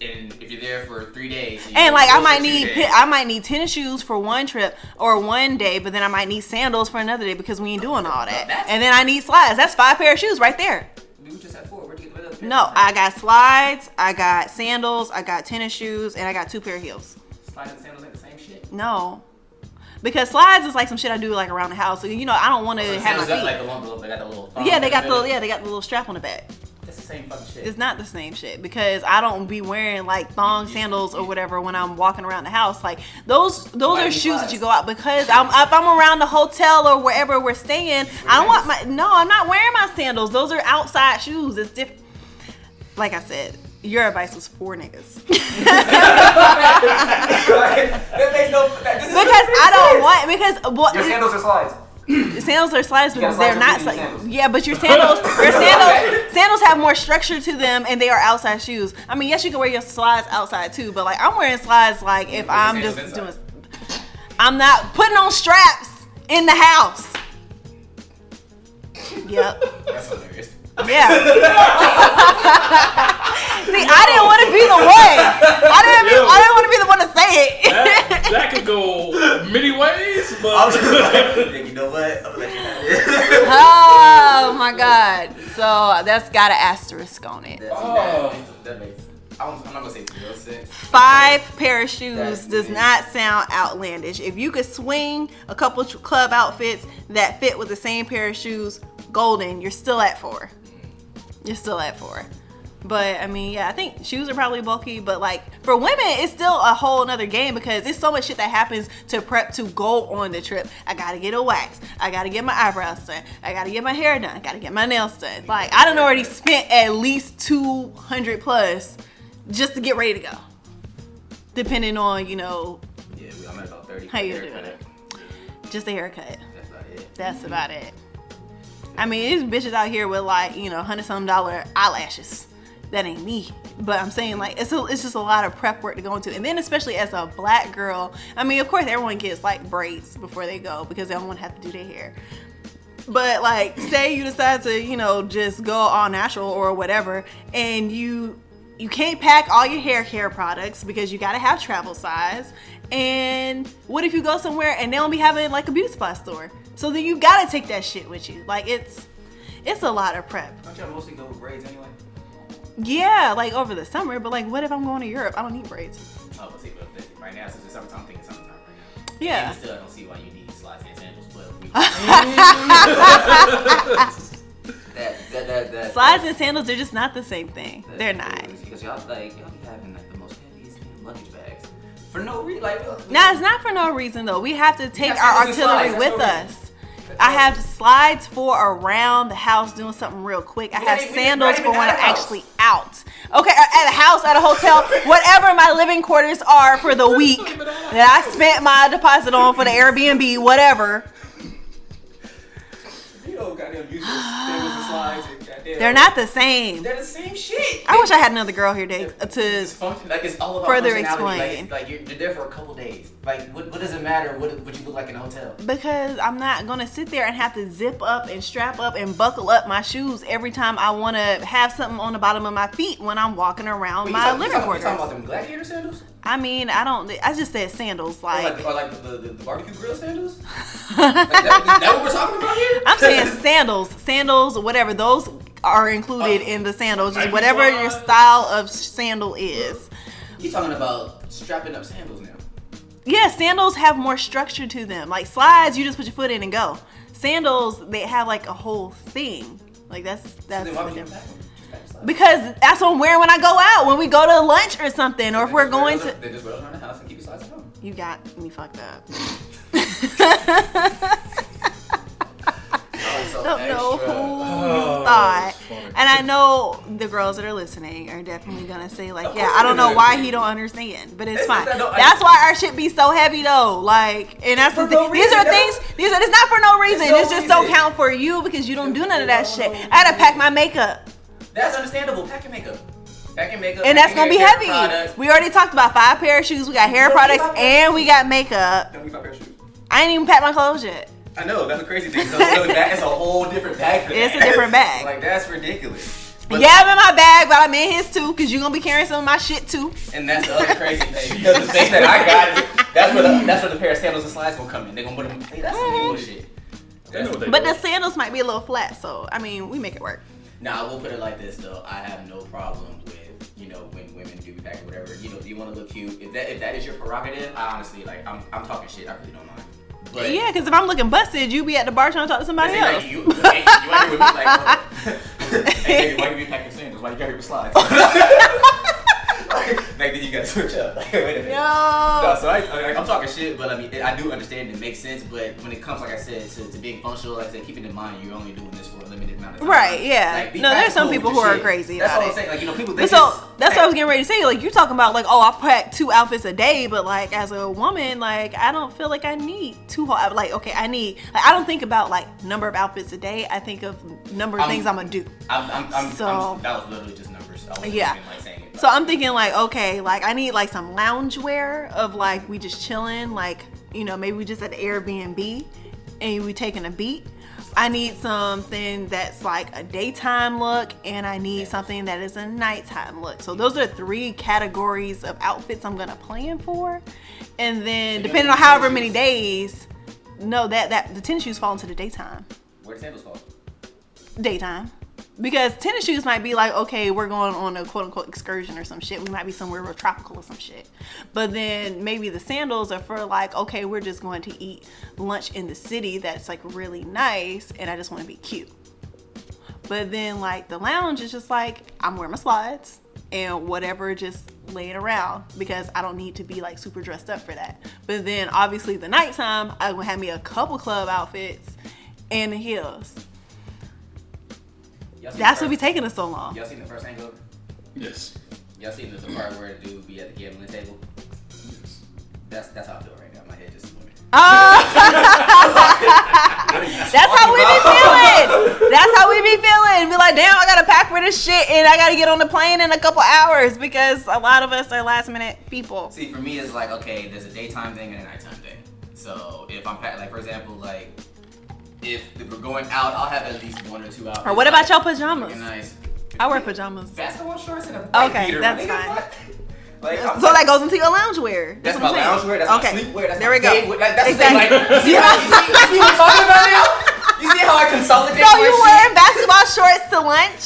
and if you're there for three days, And like I might need days, I might need tennis shoes for one trip or one day, but then I might need sandals for another day because we ain't doing all that. That's- And then I need slides. That's five pair of shoes right there. we just four. Where'd you get the other pair? No, I got slides, I got sandals, I got tennis shoes, and I got two pair of heels. sliding sandals ain't the same shit. No. Because slides is like some shit I do like around the house. So you know, I don't want oh, to So have my feet. like the one, little- they got the little. yeah, they got the middle. yeah, they got the little strap on the back. That's the same fucking shit. It's not the same shit because I don't be wearing like thong sandals or whatever when I'm walking around the house. Like those those Why are shoes that you go out because I'm if I'm around the hotel or wherever we're staying, I don't want my no, I'm not wearing my sandals. Those are outside shoes. It's different. Like I said, your advice was for niggas. *laughs* that makes no. That, this is because I don't want because what Your sandals are slides. *clears throat* sandals are slides gotta because they're not feet in sli- sandals. yeah but your sandals *laughs* your sandals sandals have more structure to them and they are outside shoes i mean yes you can wear your slides outside too but like i'm wearing slides like if wear i'm just inside. doing i'm not putting on straps in the house *laughs* yep That's hilarious. Yeah *laughs* see i didn't want to be the one i didn't be, i didn't want to be the one to say it That, that could go many ways, I but was like, *laughs* you know what? I'm gonna let you have it. *laughs* oh my god so that's got an asterisk on it That's, Oh. that makes. I'm, I'm not gonna say zero oh six. five pair of shoes That's does big. not sound outlandish. If you could swing a couple of club outfits that fit with the same pair of shoes, golden, you're still at four. You're still at four. But I mean, yeah, I think shoes are probably bulky, but like for women, it's still a whole nother game because it's so much shit that happens to prep to go on the trip. I gotta get a wax. I gotta get my eyebrows done. I gotta get my hair done. I gotta get my nails done. Like I done already spent at least 200 plus just to get ready to go. Depending on, you know, Yeah, we- I'm at about thirty. How you doing it? just a haircut. That's about it. That's about it. I mean, there's bitches out here with like, you know, hundred some dollar eyelashes. That ain't me. But I'm saying like it's a, it's just a lot of prep work to go into. And then especially as a black girl, I mean, of course everyone gets like braids before they go because they don't want to have to do their hair. But like, say you decide to, you know, just go all natural or whatever, and you you can't pack all your hair care products because you gotta have travel size. And what if you go somewhere and they don't be having like a beauty supply store? So then you gotta take that shit with you. Like it's it's a lot of prep. Don't y'all mostly go with braids anyway? Yeah, like over the summer, but like what if I'm going to Europe? I don't need braids. Oh, but see, but right now since it's summertime, I'm thinking summertime right now. Yeah. And still, I don't see why you need slides and sandals, but we, *laughs* that, that, that, that, Slides and sandals, they're just not the same thing. They're not. Because y'all like y'all be having like the most heaviest luggage bags for no reason. Like Now it's not for no reason though. We have to take our artillery with us. I have slides for around the house doing something real quick. I have not even- we sandals for when I'm actually out. Okay, at a house, at a hotel, *laughs* whatever my living quarters are for the week that I spent my deposit on for the Airbnb, whatever. You know, goddamn slides goddamn. They're not the same. They're the same shit. I wish I had another girl here to, It's to function like it's all about Further. Like, explain. it's, like you're, you're there for a couple days. Like what, what does it matter what, what you look like in a hotel? because I'm not gonna sit there and have to zip up and strap up and buckle up my shoes every time I want to have something on the bottom of my feet when I'm walking around Wait, my talk- you living talking, you quarters. talking about them gladiator sandals? I mean, I don't. I just said sandals. Or Like, like, or like the, the, the barbecue grill sandals? *laughs* like that, is that what we're talking about here? I'm saying *laughs* sandals, sandals, whatever. Those are included oh, in the sandals. Just whatever your style of sandal is. you talking about strapping up sandals now? Yeah, sandals have more structure to them. Like slides, you just put your foot in and go. Sandals, they have like a whole thing. Like that's So that's then because that's what I'm wearing when I go out. When we go to lunch or something, or if we're going to. They just wear those around the house and keep your slides at home. You got me fucked up. *laughs* *laughs* So don't know who Oh, thought. And I know the girls that are listening are definitely gonna say like, yeah, I don't know why he don't understand, but it's It's fine. that- That's why our shit be so heavy though. Like, and that's the For thing. no These are no. things. These are. It's not for no reason. no It's just don't count for you because you don't do none of that shit. I gotta pack my makeup, That's understandable. Pack your makeup. Pack your makeup. and that's gonna be your hair heavy. products. We already talked about five pair of shoes. We got hair don't products need five pair and we got makeup. Don't need five pair of shoes. I ain't even packed my clothes yet. I know that's a crazy thing. It's a, whole it's a whole different bag for It's that. a different bag. *laughs* like that's ridiculous. But- yeah, I'm in my bag, but I'm in his too, cause you're gonna be carrying some of my shit too. And that's the other crazy thing *laughs* because the space that I got, is, that's where the that's where the pair of sandals and slides gonna come in. They're gonna put them. Hey, that's some bullshit. They know what they But do. the sandals might be a little flat, so I mean, we make it work. Now I will put it like this though. I have no problem with you know when women do pack or whatever. You know, if you want to look cute, if that if that is your prerogative, I honestly like I'm I'm talking shit. I really don't mind. But yeah, because if I'm looking busted, you be at the bar trying to talk to somebody See, like, else. you, you, you ain't here with me like, *laughs* *laughs* hey, nigga, why you be packing sandals? Why you got here with slides? *laughs* *laughs* like, then you gotta switch up. *laughs* Like, wait a minute. No, Yo. so I, I, I'm talking shit, but I mean, I do understand it makes sense. But when it comes, like I said, to, to being functional, like I said, keeping in mind you're only doing this for a limited amount of time. Right, yeah. Like, No, there's some people who are shit. crazy That's all I'm saying. Like you know, people But so that's what I was getting ready to say. Like you're talking about like, oh, I pack two outfits a day, but like as a woman, like I don't feel like I need two. whole- Like okay, I need. Like, I don't think about like number of outfits a day. I think of number of I'm- things I'm gonna do. I'm, I'm, I'm, So- I'm, that was literally just numbers. I wasn't Yeah. like. So I'm thinking like, okay, like I need like some lounge wear of like we just chilling, like you know maybe we just at the Airbnb and we taking a beat. I need something that's like a daytime look, and I need something that is a nighttime look. So those are three categories of outfits I'm gonna plan for, and then So depending on however many days, no that that the tennis shoes fall into the daytime Where sandals fall? daytime. Because tennis shoes might be like, okay, we're going on a quote unquote excursion or some shit. We might be somewhere real tropical or some shit. But then maybe the sandals are for like, okay, we're just going to eat lunch in the city that's like really nice and I just want to be cute. But then like the lounge is just like, I'm wearing my slides and whatever just laying around because I don't need to be like super dressed up for that. But then obviously the nighttime, I will have me a couple club outfits and heels. Y'all seen That's the what be taking us so long. Y'all seen the first hangover? Yes. Y'all seen the, the part where the dude be at the gambling table? Yes. That's that's how I feel right now. My head just swimming. *laughs* Ah! That's how we be feeling. That's how we be feeling. Be like, damn, I gotta pack for this shit and I gotta get on the plane in a couple hours because a lot of us are last minute people. See, for me, it's like okay, there's a daytime thing and a nighttime thing. So if I'm pack, like for example, like if, if we're going out, I'll have at least one or two outfits. Or what about your pajamas? Nice. I wear pajamas. Basketball shorts and a Okay, beater. that's fine. *laughs* Like, So that goes into your lounge wear. That's, what my I'm saying. lounge wear. That's okay. my sleep wear. That's there my we go. day. That, that's exactly. the thing. Like, you see how you see, you see what I'm talking about now? You see how I consolidate *laughs* so you shit? wearing basketball shorts to lunch?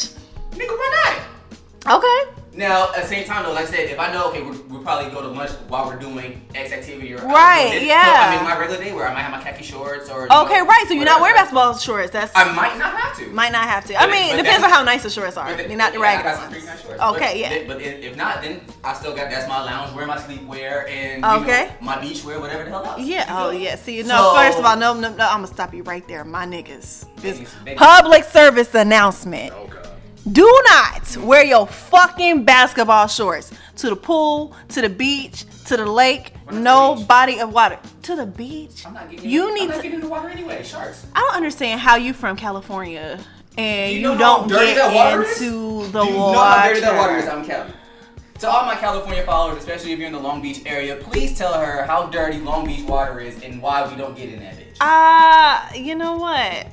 Nigga, why not? Okay. Now, at the same time, though, like I said, if I know, okay, we're, we'll probably go to lunch while we're doing X activity or Right, this, yeah. So I mean, my regular day where I might have my khaki shorts or. Okay, right. So you're not wearing basketball shorts. That's I might not have to. might not have to. I mean, it depends on how nice the shorts are. But the- You're not the yeah, ragged ones. nice shorts. Okay, but, yeah. But if, if not, then I still got that's my lounge wear, my sleep wear, and you Okay. know, my beach wear, whatever the hell else. Yeah. You Oh, yeah. See, no. So- first of all, no, no, no. I'm gonna stop you right there, my niggas. This Babies, babies. public service announcement. God. Do not wear your fucking basketball shorts to the pool, to the beach, to the lake. No the body of water. To the beach. I'm not getting. You I'm need not to. getting in the water anyway. Sharks. I don't understand how you from California and Do you, you don't water get into the Do you water. know how dirty that water is in Cali? To all my California followers, especially if you're in the Long Beach area, please tell her how dirty Long Beach water is and why we don't get in that bitch. Ah, you know what?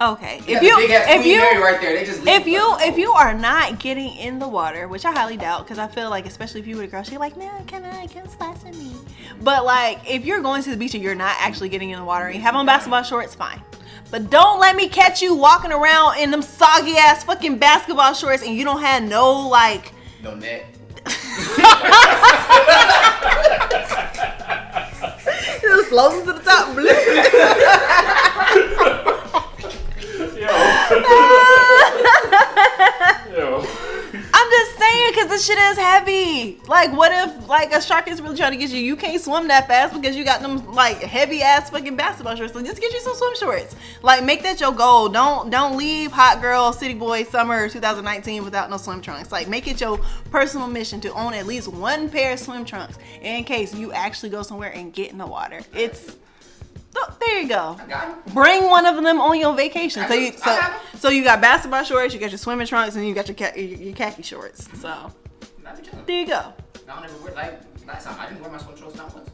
Okay, if you the big ass if you right there, they just if you if you are not getting in the water, which I highly doubt, because I feel like especially if you were a girl, she's like, no, can I, can splash in me. But like, if you're going to the beach and you're not actually getting in the water and you have on basketball shorts, fine. But don't let me catch you walking around in them soggy ass fucking basketball shorts and you don't have no like. no net. *laughs* *laughs* Just floating to the top. *laughs* *laughs* I'm just saying because this shit is heavy. Like, what if like a shark is really trying to get you? You can't swim that fast because you got them like heavy ass fucking basketball shorts. So just get you some swim shorts. Like, make that your goal. Don't don't leave hot girl city boy summer 2019 without no swim trunks. Like, make it your personal mission to own at least one pair of swim trunks in case you actually go somewhere and get in the water. It's oh, there you go. I got. Bring one of them on your vacation. So you so so you got basketball shorts, you got your swimming trunks, and you got your ca- your, your khaki shorts. So Not be chilling. there you go. I don't ever wear like last time. I didn't wear my swim shorts not once.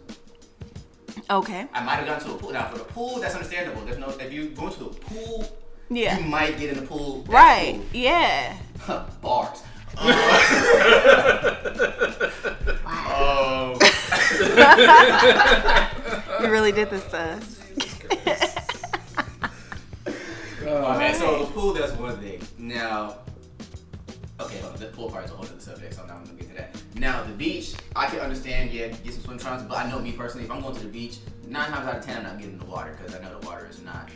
Okay. I might have gone to a pool. Now for the pool, that's understandable. There's no if you go to the pool, Yeah. you might get in the pool. Right. cool. Yeah. Huh, *laughs* Bars. *laughs* *laughs* Um, You really did this to us. Oh man, so the pool that's one thing. Now, okay, hold on, the pool part is a whole other subject, so now I'm not gonna get to that. Now the beach, I can understand, yeah, get some swim trunks, but I know me personally, if I'm going to the beach, nine times out of ten I'm not getting in the water because I know the water is not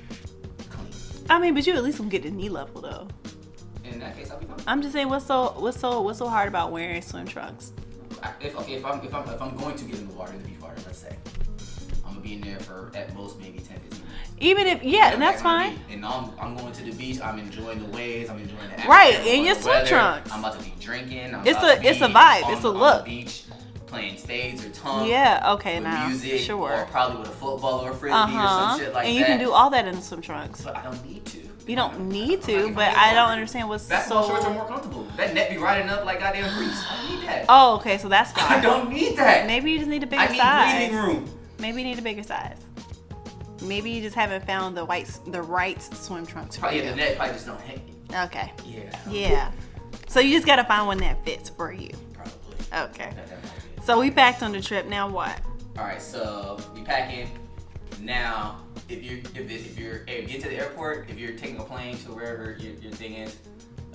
clean. I mean, but you at least gonna get to knee level though. In that case, I'll be fine. I'm just saying, what's so what's so what's so hard about wearing swim trunks? If okay, if I'm if I'm if I'm going to get in the water, the beach water, let's say, I'm gonna be in there for at most maybe 10, 15 minutes. Even if yeah, and that's fine. be- And I'm, I'm going to the beach. I'm enjoying the waves. I'm enjoying the Right, in your swim trunks. I'm about to be drinking. I'm It's a- it's a vibe, on it's a look. the beach playing spades or tonk. Yeah. Okay. with Now. music, Sure. Or probably with a football or a frisbee Uh or some shit like that. and that. you can do all that in swim trunks. But I don't need to. You don't need to, but I don't understand what's Basketball shorts are more comfortable. That net be riding up like goddamn grease. I don't need that. Oh, okay. So that's fine. I don't need that. Maybe you just need a bigger I need size. breathing room. Maybe you need a bigger size. Maybe you just haven't found the white, the right swim trunks for Probably you. yeah, the net probably just don't hit. Okay. Yeah. Yeah. So you just gotta find one that fits for you. Probably. Okay. That, that might be it. So we packed on the trip. Now what? All right, so we pack in. Now, if you if, if you're if you get to the airport, if you're taking a plane to wherever your, your thing is,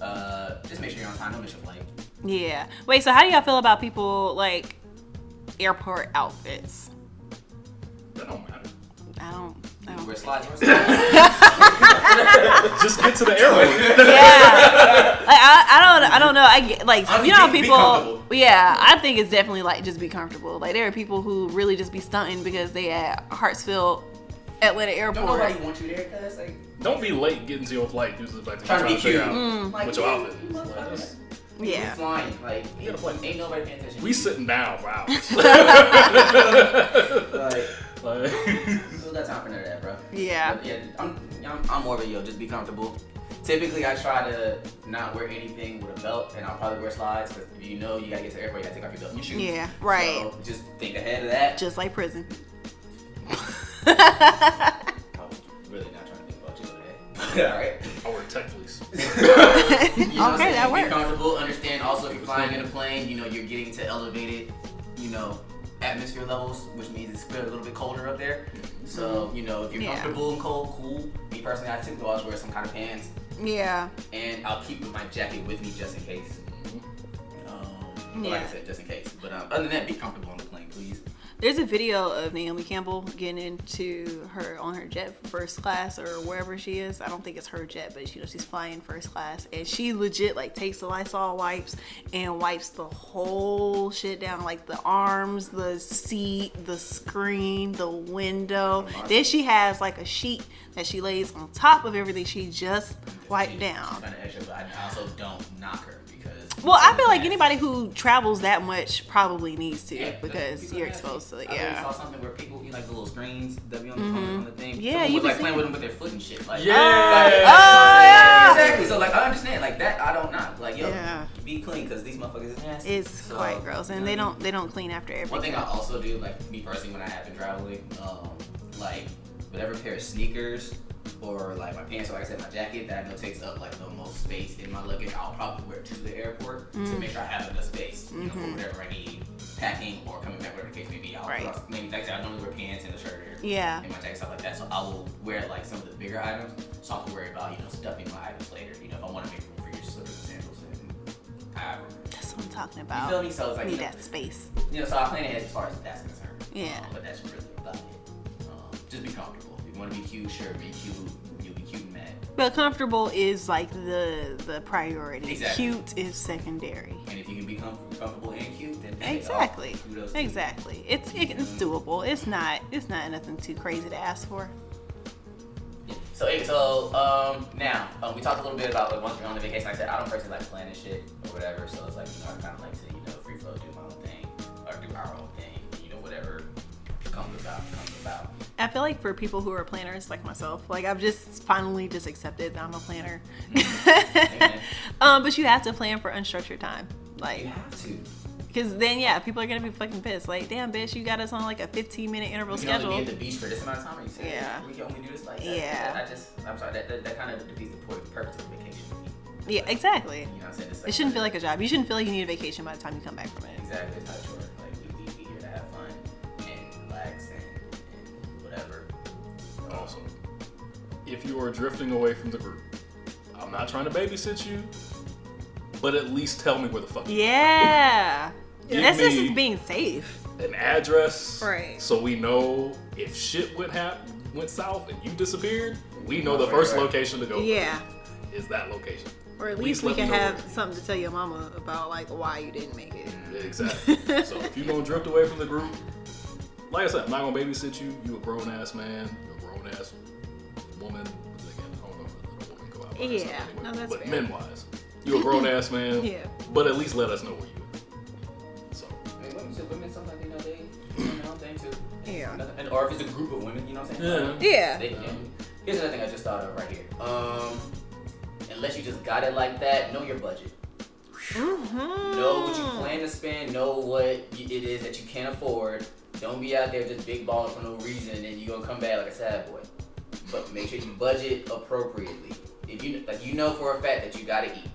uh, just make sure you're on time. Don't miss your flight. Yeah. Wait. So how do y'all feel about people like airport outfits? That don't matter. I don't. I You don't wear slides or slides. Just get to the airport. *laughs* yeah. Like I, I don't I don't know. I get like Honestly, you know how be- be people. Yeah, I think it's definitely like just be comfortable. Like there are people who really just be stunting because they at Hartsfield Atlanta Don't Airport. nobody want you there, cause like Don't be late getting to your flight due to the fact that Trying you're to be trying to figure cute. out Mm. like what your you- outfit you is. Like, motherfuckers. that's- We Yeah. flying. Like gotta fly. ain't, ain't nobody paying attention. we sitting down for hours. *laughs* like like, who got time for none of that, bro? Yeah. But yeah, I'm, I'm, I'm more of a yo. Just be comfortable. Typically, I try to not wear anything with a belt, and I'll probably wear slides. Because if you know you gotta get to the airport, you gotta take off your belt and your shoes. Yeah, right. So just think ahead of that. Just like prison. *laughs* I was really not trying to think about you today. *laughs* All right. I wear tech fleece. *laughs* You know I'm Okay, saying? that Be works. comfortable. Understand also if you're flying in a plane, you know you're getting to elevated, you know, atmosphere levels, which means it's a little bit colder up there. So you know if you're Yeah. comfortable and cold, cool. Me personally, I typically always wear some kind of pants, yeah. and I'll keep my jacket with me just in case. Um, but Like I said, just in case. But um, other than that, be comfortable on the plane, please. There's a video of Naomi Campbell getting into her on her jet first class or wherever she is. I don't think it's her jet, but you know she's flying first class, and she legit like takes the Lysol wipes and wipes the whole shit down, like the arms, the seat, the screen, the window. Oh, then she has like a sheet that she lays on top of everything she just wiped down. Kind of extra, but I also don't knock her. Well, I feel like anybody who travels that much probably needs to Yeah, because you're nasty. exposed to it. Yeah. I literally Yeah. saw something where people eat like the little screens that be on the, on the, on the thing. Mm-hmm. Yeah, Someone you was like playing seeing- with them with their foot and shit. Like, Yeah. like, Oh, yeah. Exactly. So like I understand like that. I don't know Like yo, Yeah. be clean because these motherfuckers is nasty. It's So, quite gross, you and know they what I mean? don't they don't clean after everything. One thing I also do, like me personally, when I have been traveling, um, like whatever pair of sneakers or like my pants or like I said, my jacket that I know takes up like the most space in my luggage, I'll probably wear to the airport Mm. to make sure I have enough space, you know, for whatever I need, packing or coming back, whatever the case may be. I'll Mm-hmm. Right. maybe like I said, I normally wear pants and a shirt or Yeah. and my jacket stuff like that. So I will wear like some of the bigger items, so I don't have to worry about you know stuffing my items later. You know, if I want to make room for your slippers and sandals and however. That's what I'm talking about. You feel me? So it's like Need you know, that space. you know, so I plan ahead as far as that's concerned. Yeah. Um, but that's really about it. Um, just be comfortable. Want to be cute, sure, be cute. You'll be cute and mad. But comfortable is like the the priority. Exactly. Cute is secondary. And if you can be com- comfortable and cute, then oh, Exactly. kudos to you. Exactly. It's it's doable. It's not it's not nothing too crazy to ask for. So, so um, now um, we talked a little bit about like once you're on the vacation. Like I said I don't personally like planning shit or whatever. So it's like you know I kind of like to you know free flow, do my own thing, or do our own thing. You know whatever comes about comes about. I feel like for people who are planners like myself, like I've just finally just accepted that I'm a planner. Amen. *laughs* um, but you have to plan for unstructured time. Like You Like, have to. because then yeah, people are gonna be fucking pissed. Like, damn, bitch, you got us on like a 15 minute interval We can only schedule. be at the beach for this amount of time. Or you Yeah. we can only do this like that. Yeah. I just, I'm sorry, that, that, that kind of defeats the pur- purpose of vacation. Yeah, exactly. You know what I'm saying? It's It shouldn't feel like a job. You shouldn't feel like you need a vacation by the time you come back from it. Exactly, it's not chore. Like, we, we, we here to have fun and relax and, and whatever. Awesome. If you are drifting away from the group, I'm not trying to babysit you, but at least tell me where the fuck you Yeah. Give That's just me- as being safe. an address, Right. So we know if shit went hap- went south and you disappeared, we know the Right, first right. location to go. Yeah. is that location. Or at Please least we can have where- something to tell your mama about like why you didn't make it. Exactly. *laughs* so if you're gonna drift away from the group, like I said, I'm not gonna babysit you. You a grown ass man. You a grown ass woman. Again, I don't know if a woman go out by Yeah, anyway, no, that's but fair. men wise, you a grown ass *laughs* man. Yeah. But at least let us know where you. At. So I mean, women, women sometimes, you know, they do their own thing too. Yeah. And, or if it's a group of women, you know what I'm saying? Yeah. Yeah. They, and here's another thing I just thought of right here. Um, unless you just got it like that, know your budget. Mm-hmm. Know what you plan to spend. Know what it is that you can't afford. Don't be out there just big balling for no reason, and you're gonna come back like a sad boy. But make sure you budget appropriately. If you like, you know for a fact that you gotta eat.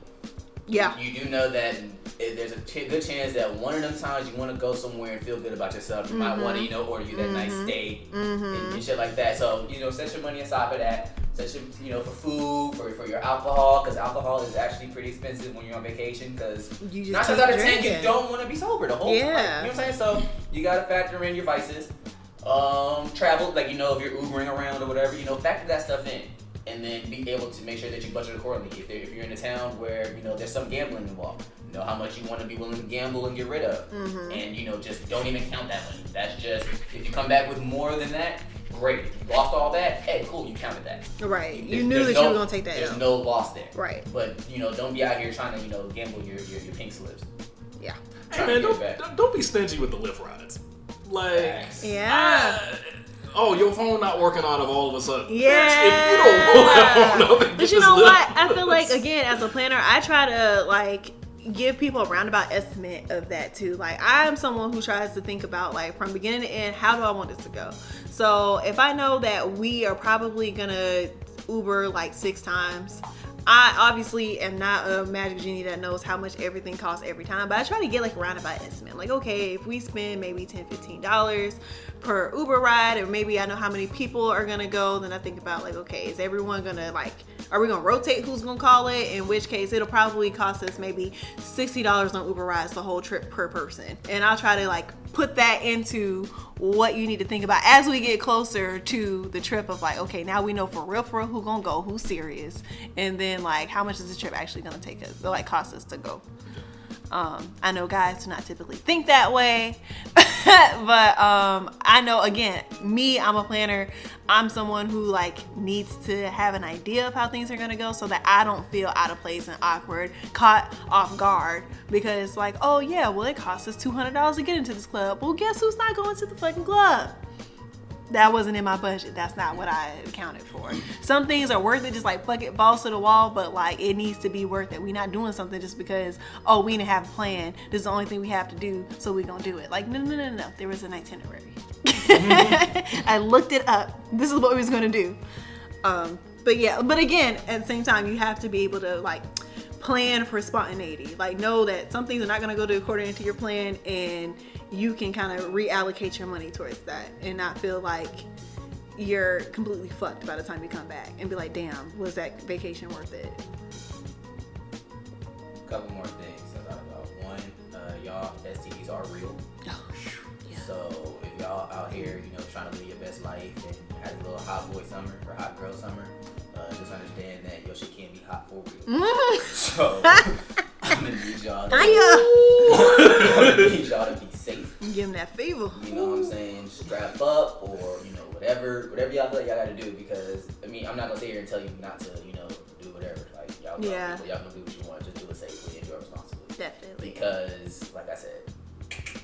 Yeah. You do know that there's a ch- good chance that one of them times you want to go somewhere and feel good about yourself. You might want to, mm-hmm. you know, order you that nice mm-hmm. steak and, mm-hmm. and shit like that. So, you know, set your money aside for that. Set your, you know, for food, for, for your alcohol, because alcohol is actually pretty expensive when you're on vacation. Because You just nine times out of ten, you don't want to be sober the whole time. Yeah. You know what I'm saying? So you gotta factor in your vices. Um, travel, like you know, if you're Ubering around or whatever, you know, factor that stuff in, and then be able to make sure that you budget accordingly. If, if you're in a town where you know there's some gambling involved, know how much you want to be willing to gamble and get rid of, Mm-hmm. and you know, just don't even count that money. That's just if you come back with more than that, great. If you lost all that, hey, cool, you counted that. Right. You knew that no- you were gonna take that There's L. no loss there. Right. But you know, don't be out here trying to you know gamble your your, your pink slips. Yeah. hey man, don't, don't- don't be stingy with the Lyft rides. Like. Facts. Yeah. uh, Oh, your phone not working out of all of a sudden. Yeah. If you don't want to, But get you know Lyft what? I feel like again, as a planner, I try to like give people a roundabout estimate of that too. Like I am someone who tries to think about like from beginning to end, how do I want this to go? So if I know that we are probably gonna Uber like six times. I obviously am not a magic genie that knows how much everything costs every time, but I try to get like a roundabout estimate. Like, okay, if we spend maybe 10 $15 per Uber ride, or maybe I know how many people are gonna go, then I think about like, okay, is everyone gonna like, are we gonna rotate who's gonna call it? In which case, it'll probably cost us maybe $60 on Uber rides the whole trip per person. And I'll try to like put that into what you need to think about as we get closer to the trip of like, okay, now we know for real, for real who gonna go, who's serious, and then like how much is the trip actually gonna take us, like cost us to go. Um, I know guys do not typically think that way, *laughs* but um, I know again, me, I'm a planner. I'm someone who like needs to have an idea of how things are gonna go, so that I don't feel out of place and awkward, caught off guard because like, oh yeah, well it costs us two hundred dollars to get into this club. Well, guess who's not going to the fucking club? That wasn't in my budget. That's not what I accounted for. Some things are worth it, just like fuck it, balls to the wall, but like it needs to be worth it. We're not doing something just because, oh, we didn't have a plan. This is the only thing we have to do, so we're gonna do it. Like, no, no, no, no. There was an itinerary. *laughs* I looked it up. This is what we was gonna do. Um, but yeah, but again, at the same time, you have to be able to like plan for spontaneity. Like know that some things are not gonna go to according to your plan, and you can kind of reallocate your money towards that, and not feel like you're completely fucked by the time you come back, and be like, damn, was that vacation worth it? A couple more things I thought about. One, uh, y'all STDs are real. Oh, So if y'all out here, you know, trying to live your best life and have a little hot boy summer or hot girl summer, uh, just understand that your shit can't be hot for real. So *laughs* I'm gonna need y'all. To, I'm gonna need y'all to be safe. Give him that fever. You know what I'm saying? Strap up or you know whatever, whatever y'all feel like y'all got to do. Because I mean, I'm not gonna sit here and tell you not to, you know, do whatever. Like y'all, grown Yeah. people, y'all can do what you want. Just do it safely and do it responsibly Definitely. because like I said, you, you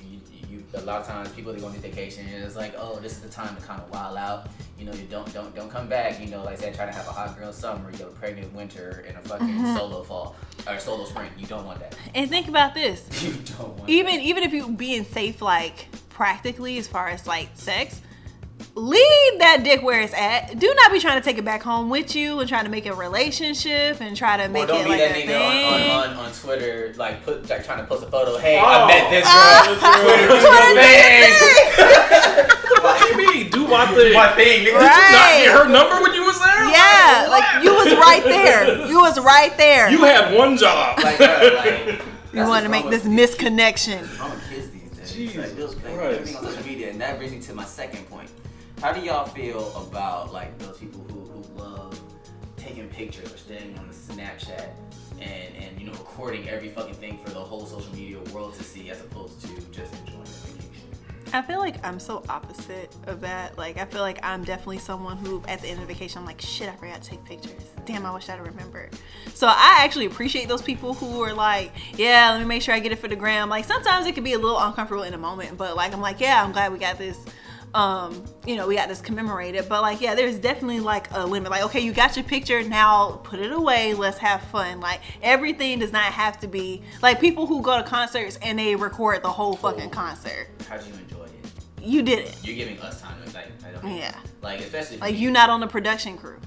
a lot of times people they go on these vacation and it's like, oh, this is the time to kind of wild out. You know, you don't don't don't come back. You know, like I said, try to have a hot girl summer. You have a pregnant winter and a fucking Mm-hmm. solo fall or solo spring. You don't want that. And think about this. *laughs* You don't want even that. even if you being safe like practically as far as like sex leave that dick where it's at do not be trying to take it back home with you and trying to make a relationship and try to Or make don't it be like that a nigga thing. on, on, on, on Twitter, like put like trying to post a photo. Hey, Oh. I met this ah. girl. *laughs* Twitter, do your. What do you mean? Do my thing. My thing, nigga. Did you not get her number when you was there? yeah Like, like you was right there you was right there You had one job. Like, bro, like, *laughs* you want to make this misconnection I'm a kids these days. Jesus like, those, like, Christ. everything on social media, and that brings me to my second point. How do y'all feel about like those people who, who love taking pictures or staying on the Snapchat and and you know recording every fucking thing for the whole social media world to see, as opposed to just enjoying the vacation? I feel like I'm so opposite of that. Like, I feel like I'm definitely someone who, at the end of the vacation, I'm like, shit, I forgot to take pictures. Damn, I wish I'd remembered. So I actually appreciate those people who are like, yeah, let me make sure I get it for the gram. Like, sometimes it can be a little uncomfortable in a moment, but like, I'm like, yeah, I'm glad we got this. Um, you know, we got this commemorated, but like, yeah, there's definitely like a limit. Like, okay, you got your picture, now put it away. Let's have fun. Like, everything does not have to be like people who go to concerts and they record the whole fucking concert. How'd you enjoy it? You did it. You're giving us time like, I don't Yeah. like especially Like you not on the production crew.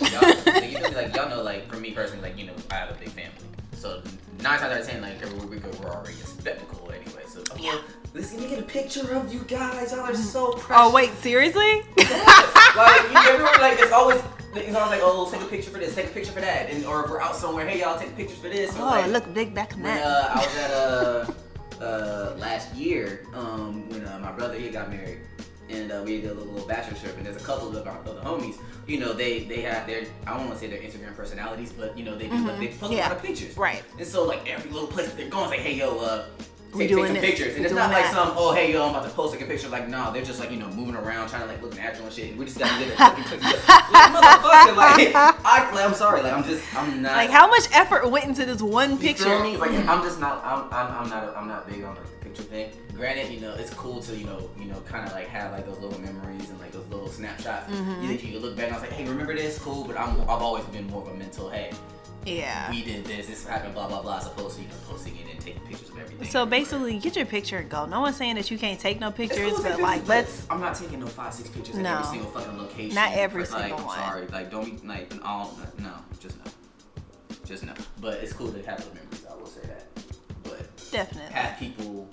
Like, y'all, like, you me? Like y'all know, like for me personally, like you know, I have a big family, so nine times out of ten, like every week we're already a spectacle anyway. So Yeah. Let's let me get a picture of you guys. Y'all are so precious. Oh wait, seriously? like you, *laughs* everyone, like it's always. It's always like, oh, take a picture for this, take a picture for that, and or if we're out somewhere, hey y'all, take pictures for this. Or, Oh, like, look big back when uh, I was at uh, *laughs* uh, last year, um, when uh, my brother he got married, and uh, we did a little, little bachelor trip, and there's a couple of, our, of the homies, you know, they they have their I don't want to say their Instagram personalities, but you know they do they post a Mm-hmm. Yeah. lot of pictures, Right. And so like every little place that they're going, it's like, hey yo, uh. We Take, take doing some this, pictures, and it's not like that. some oh hey yo I'm about to post like a picture like no they're just like you know moving around trying to like look natural and shit. We just it fucking like motherfucker, like *laughs* I like, I'm sorry, like I'm just I'm not Like how much effort went into this one you picture? feel me? Like I'm just not. I'm. I'm, I'm not. I'm not big on like, the picture thing. Granted, you know, it's cool to you know, you know, kind of like have like those little memories and like those little snapshots. Mm-hmm. You think you can look back and I was like, hey, remember this? Cool. But I'm. I've always been more of a mental. Hey, Yeah. we did this. This happened. Blah blah blah. As opposed to you know posting it and taking pictures of everything. So basically, get your picture and go. No one's saying that you can't take no pictures, cool to take but pictures, like let's. I'm not taking no five six pictures at every single fucking location. Not every like, single I'm one. Sorry. Like don't be like all. No. Just no. Just no. But it's cool to have those memories. I will say that. But Definitely. have people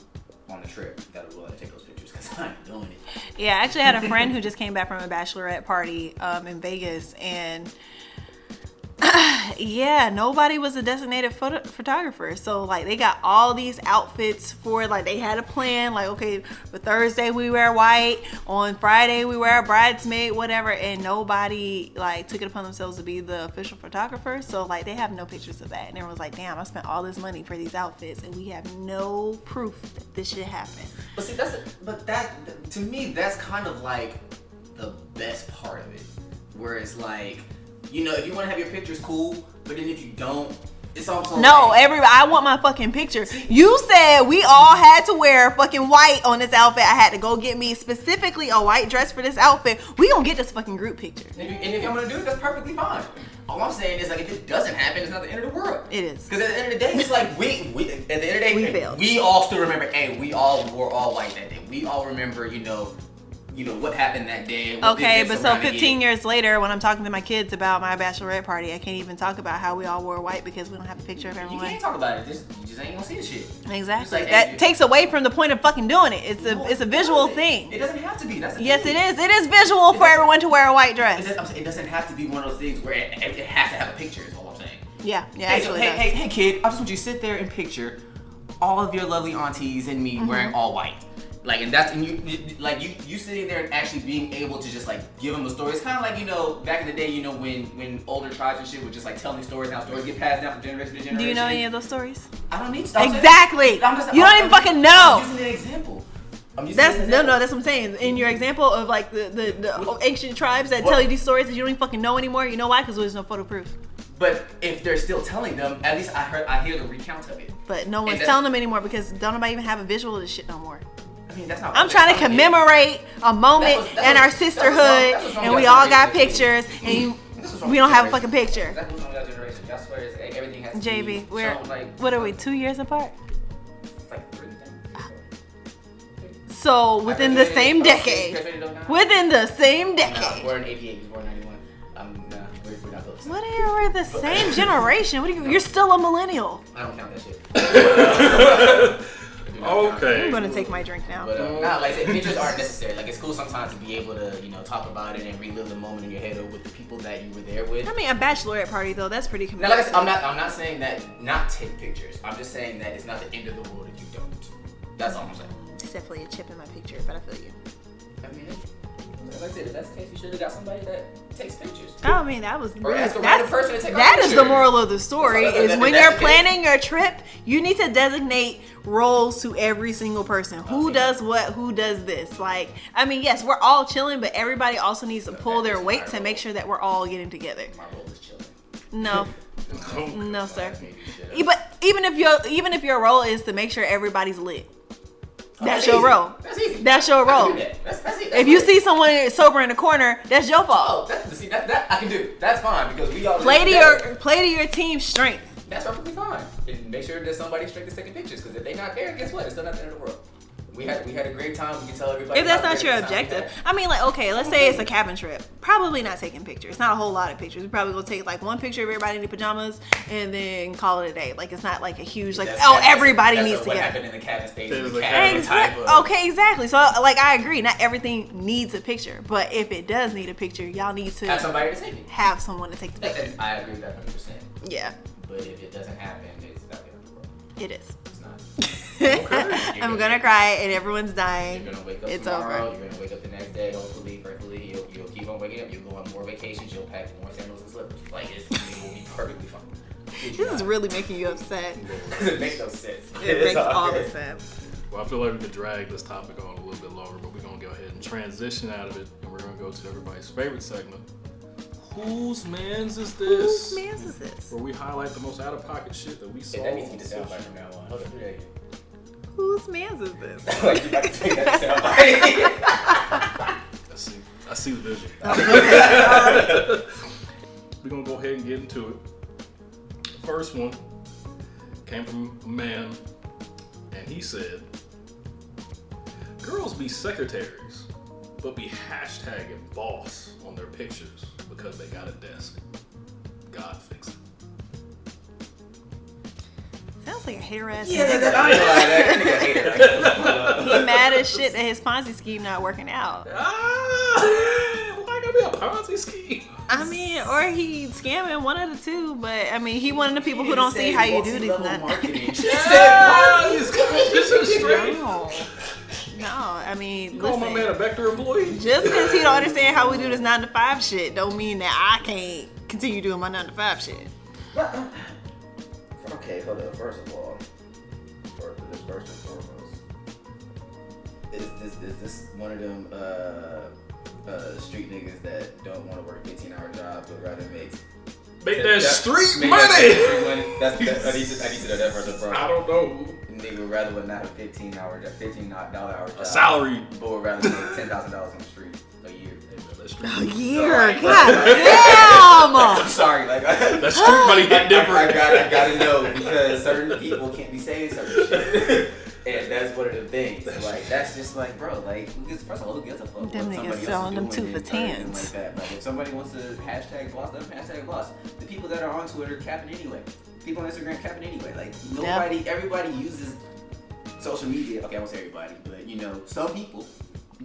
on the trip that are willing to take those pictures because *laughs* I ain't doing it. Yeah, I actually had a friend who just came back from a bachelorette party um, in Vegas, and *laughs* yeah, nobody was a designated photo- photographer. So like they got all these outfits for like they had a plan. Like okay, for Thursday we wear white, on Friday we wear bridesmaid, whatever, and nobody like took it upon themselves to be the official photographer. So like they have no pictures of that, and everyone's like, damn, I spent all this money for these outfits, and we have no proof that this shit happened. But see, that's but that to me that's kind of like the best part of it, where it's like, you know, if you want to have your pictures, cool. But then if you don't, It's also No, like- every I want my fucking picture. You said we all had to wear fucking white on this outfit. I had to go get me specifically a white dress for this outfit. We gonna get this fucking group picture. And if, you, and if I'm gonna do it, that's perfectly fine. All I'm saying is like if it doesn't happen, it's not the end of the world. It is. Because at the end of the day, it's like we, we at the end of the day, We failed. we all still remember. Hey, we all wore all white that day. We all remember, you know, you know what happened that day. Okay, but so 15 it. years later, when I'm talking to my kids about my bachelorette party, I can't even talk about how we all wore white because we don't have a picture of everyone. You can't talk about it. Just you just ain't gonna see the shit. Exactly. Like, that hey, takes away from the point of fucking doing it. It's a it's a visual doesn't. thing. It doesn't have to be. That's Yes, thing. it is. It is visual for everyone to wear a white It dress. doesn't, it doesn't have to be one of those things where it, it has to have a picture. Is all I'm saying. Yeah, yeah, Hey, actually. hey, hey, hey, kid! I just want you to sit there and picture all of your lovely aunties and Mm-hmm. me wearing all white. Like, and that's and you, you like you you sitting there and actually being able to just like give them a story. It's kind of like you know back in the day, you know when when older tribes and shit would just like tell me stories. Now stories get passed down from generation to generation. Do you know any of those stories? I don't need stuff. Exactly. I'm just, You don't I'm- even I'm- fucking know. I'm using an example. I'm using That's no, no. That's what I'm saying. In your example of like the the, the What- ancient tribes that what- tell you these stories that you don't even fucking know anymore. You know why? Because there's no photo proof. But if they're still telling them, at least I heard I hear the recount of it. But no one's telling them anymore because don't nobody even have a visual of this shit no more. I mean, that's not. I'm trying to that's not commemorate a moment That's what- that's in what- our that's what's wrong- sisterhood, that's and we all got generation. pictures, and you, This is wrong we don't have a fucking picture. That's what's wrong with our generation. I swear, it's, like, everything has to JB, be we're shown, like what are we? Two years apart. like three. So within the same decade, within the same decade. we're in '88. He was born in '91. Um, we're, we're not built the same. What are we're the same generation? What are you? *laughs* You're still a millennial. I don't count that shit. *laughs* *laughs* Okay. I'm gonna take my drink now. But uh, nah, like I said, pictures aren't necessary. Like it's cool sometimes to be able to, you know, talk about it and relive the moment in your head or with the people that you were there with. I mean, a bachelorette party though, that's pretty Now, like I said, I'm not, I'm not saying that not take pictures. I'm just saying that it's not the end of the world if you don't. That's all I'm saying. It's definitely a chip in my picture, but I feel you. I mean, like I said, if that's the case, you should have got somebody that takes pictures. I mean, that was Or ask a random person to take that is the moral of the story. Is that- when you're planning your trip, you need to designate roles to every single person. Who Okay. does what? Who does this? Like, I mean, yes, we're all chilling, but everybody also needs to pull their weight to make sure that we're all getting together. My role is chilling. No, *laughs* no, sir. Ask me to do shit. But even if your even if your role is to make sure everybody's lit, That's your role. That's easy. That's your role. that. That's, that's. If you see someone sober in the corner, that's your fault. oh, that, see that, that I can do. That's fine because we all Play to together. your play to your team's strength. That's perfectly fine. And make sure that somebody straight is taking pictures because if they're not there, guess what? It's still not the end of the world. We had we had a great time. We can tell everybody. If that's not your the time we objective. I mean, like, okay, let's say it's a cabin trip. Probably not taking pictures. Not a whole lot of pictures. We probably gonna take like one picture of everybody in their pajamas and then call it a day. Like, it's not like a huge like, That's- oh, that's- everybody that's needs to what get. happened in the cabin stage. In the a cabin cabin type Exactly. Okay, exactly. So, like, I agree. Not everything needs a picture, but if it does need a picture, y'all need to Have somebody to take it. have someone to take the picture. I agree with that 100. percent Yeah, But if it doesn't happen, it's not the end of the world. it is. It's not. I'm gonna cry and everyone's dying. You're gonna wake up It's tomorrow. over. You're gonna wake up the next day. Hopefully, prayerfully, you'll, you'll keep on waking up. You'll go on more vacations. You'll pack more sandals and slippers. Like it's, it will be perfectly fine. Kid you This is really making you upset. *laughs* it makes no sense. It makes all the sense. Well, I feel like we could drag this topic on a little bit longer, but we're gonna go ahead and transition out of it, and we're gonna go to everybody's favorite segment. Whose man's is this? Whose man's is this? Where we highlight the most out of pocket shit that we saw. Yeah, that needs to on be the soundbite from now on. Hold Whose man's is this? *laughs* like you about to take that soundbite. *laughs* I see. I see the vision. *laughs* We're gonna go ahead and get into it. First one came from a man, and he said, "Girls be secretaries, but be hashtagging boss on their pictures because they got a desk. God fix it." Sounds like a hater ass. yeah, nigga. that, I ain't gonna lie, that nigga hater. Like, *laughs* He mad as shit that his Ponzi scheme not working out. Ah, why gotta be a Ponzi scheme? I mean, or he scamming one of the two. But I mean, he one of the people who don't see how you do these. multi-level Not- Yeah, this is straight. no, no. I mean, Call my man a Vector employee. Just because he don't understand how we do this nine to five shit, don't mean that I can't continue doing my nine to five shit. *laughs* Okay, hold up. First of all, for this first and foremost, is this is this one of them uh, uh, street niggas that don't want to work 15 hour jobs but rather make Make that that- street make money. that street money. That's, that, I need to, I need to know that bro. I don't know. Nigga rather would not a fifteen hour, job- fifteen dollar hour job. A salary. but would rather make ten thousand dollars on the street a year. That oh, street, A year. Sorry. God *laughs* I'm sorry, like that's street money hit I, I, different. got, I gotta know because certain people can't be saying certain shit. *laughs* And that's one of the things. Like that's just like, bro. Like, who gives, first of all, who gives a fuck? Them niggas somebody else is selling them doing two for and tens. Like that. Like, if somebody wants to hashtag boss, them hashtag boss. The people that are on Twitter capping anyway. People on Instagram capping anyway. Like nobody, everybody uses social media. Okay, I won't say everybody, but you know, some people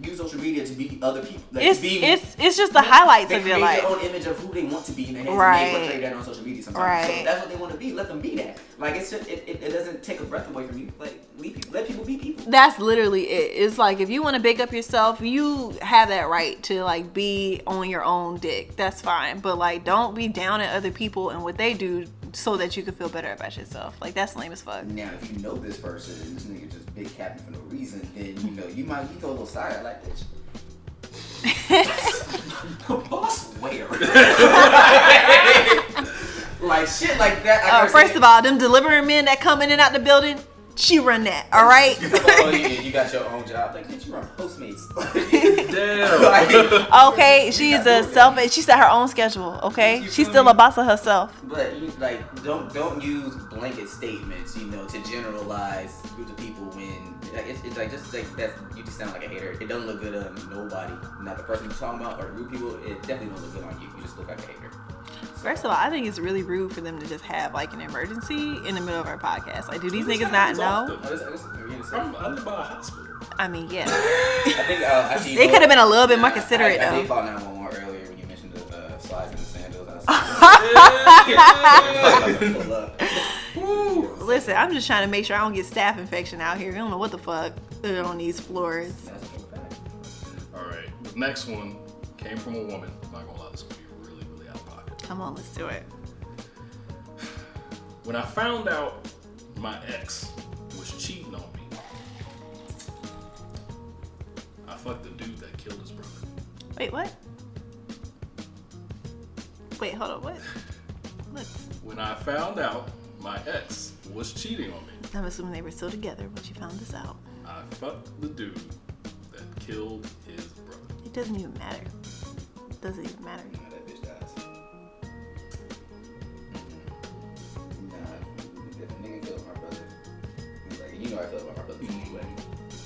use social media to be other people. Like, It's be, it's it's just the highlights they of your create life. their own image of who they want to be, and they, Right. they portray that on social media sometimes. Right. So that's what they want to be. Let them be that. Like it's just, it, it, it doesn't take a breath away from you. Like leave people, let people be people. That's literally it. It's like if you want to big up yourself, you have that right to like be on your own dick. That's fine. But like don't be down at other people and what they do so that you could feel better about yourself. Like that's lame as fuck. Now, if you know this person and this nigga just big capping for no reason, then you know you might you throw a little side like bitch. *laughs* Boss where? *laughs* like shit like that. I Uh, first of all, them delivering men that come in and out the building, she run that. All right. oh, you, you got your own job. Like, bitch, you run Postmates. *laughs* Damn. like, Okay, she's a self. She set her own schedule. Okay, You she's still me? a boss of herself. But you like don't don't use blanket statements, you know, to generalize groups of people when like it's, it's like just like that's you just sound like a hater. It doesn't look good on nobody, not the person you're talking about or the group people. It definitely don't look good on you. You just look like a hater. First of all, I think it's really rude for them to just have like an emergency in the middle of our podcast. Like, do these niggas not know? This, this, we're gonna say- I'm, I live by a hospital. I mean, yeah. *laughs* I think uh, actually They you could have been a little bit more considerate I, I though. did call 911 earlier when you mentioned the uh, slides and the sandals. I was pull up. Listen, I'm just trying to make sure I don't get staph infection out here. I don't know what the fuck they're on these floors. That's a full fact. All right. The next one came from a woman. Come on, let's do it. When I found out my ex was cheating on me, I fucked the dude that killed his brother. Wait, what? Wait, hold on, what? What? When I found out my ex was cheating on me, I'm assuming they were still together when you found this out. I fucked the dude that killed his brother. It doesn't even matter. It doesn't even matter. He's like, you know I feel about my brother anyway.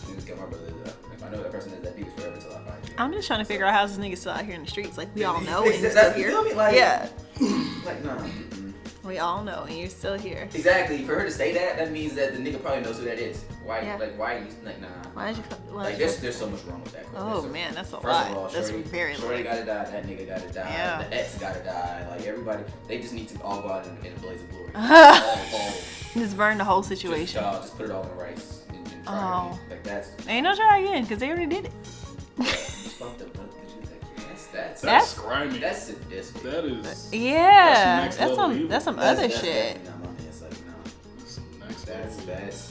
Niggas kill my brother. If I know that person is that peace forever till I find you. I'm just trying to figure out how this nigga still out here in the streets. Like we all know, *laughs* and you're still here. Like- yeah, *clears throat* Like, nah. we all know, and you're still here. Exactly. For her to say that, that means that the nigga probably knows who that is. Why? Yeah. Like, why? You, like, nah. Why did you? Why Like, did you? there's, there's so much wrong with that. Oh, There's so- man, that's a First lot. of all, That's Shorty, very Shorty lot. gotta die. That nigga gotta die. Yeah. The ex gotta die. Like everybody, they just need to all go out in, in a blaze of glory. all, *laughs* all, Just burn the whole just, situation. uh, just put it all in rice and, and try Oh. it. Like that's Ain't no try again, cause they already did it. fucked up. bro. That's that's That's, That's- grimy. that's sadistic. that is Yeah, next that's, level some evil. that's some That's- other that's shit. definitely not my man. It's like no. some next That's that's wow.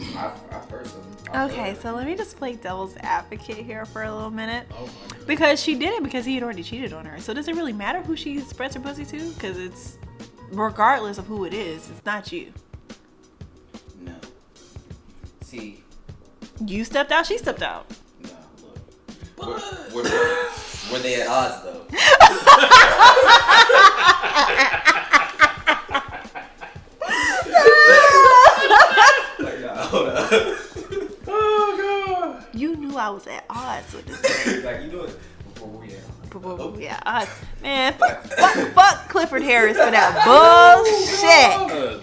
I've, I've heard. I've Okay, heard- so let me just play devil's advocate here for a little minute. Oh my. Because she did it because he had already cheated on her. So does it really matter who she spreads her pussy to? Because it's regardless of who it is, it's not you. no. See, You stepped out, she stepped out. no. Look. Were, were, were they at odds though? *laughs* *laughs* like, nah, hold up. Oh god. You knew I was at odds with this *laughs* like you do it before we at yeah, odds. Man, fuck, fuck, fuck Clifford Harris for that *laughs* bullshit.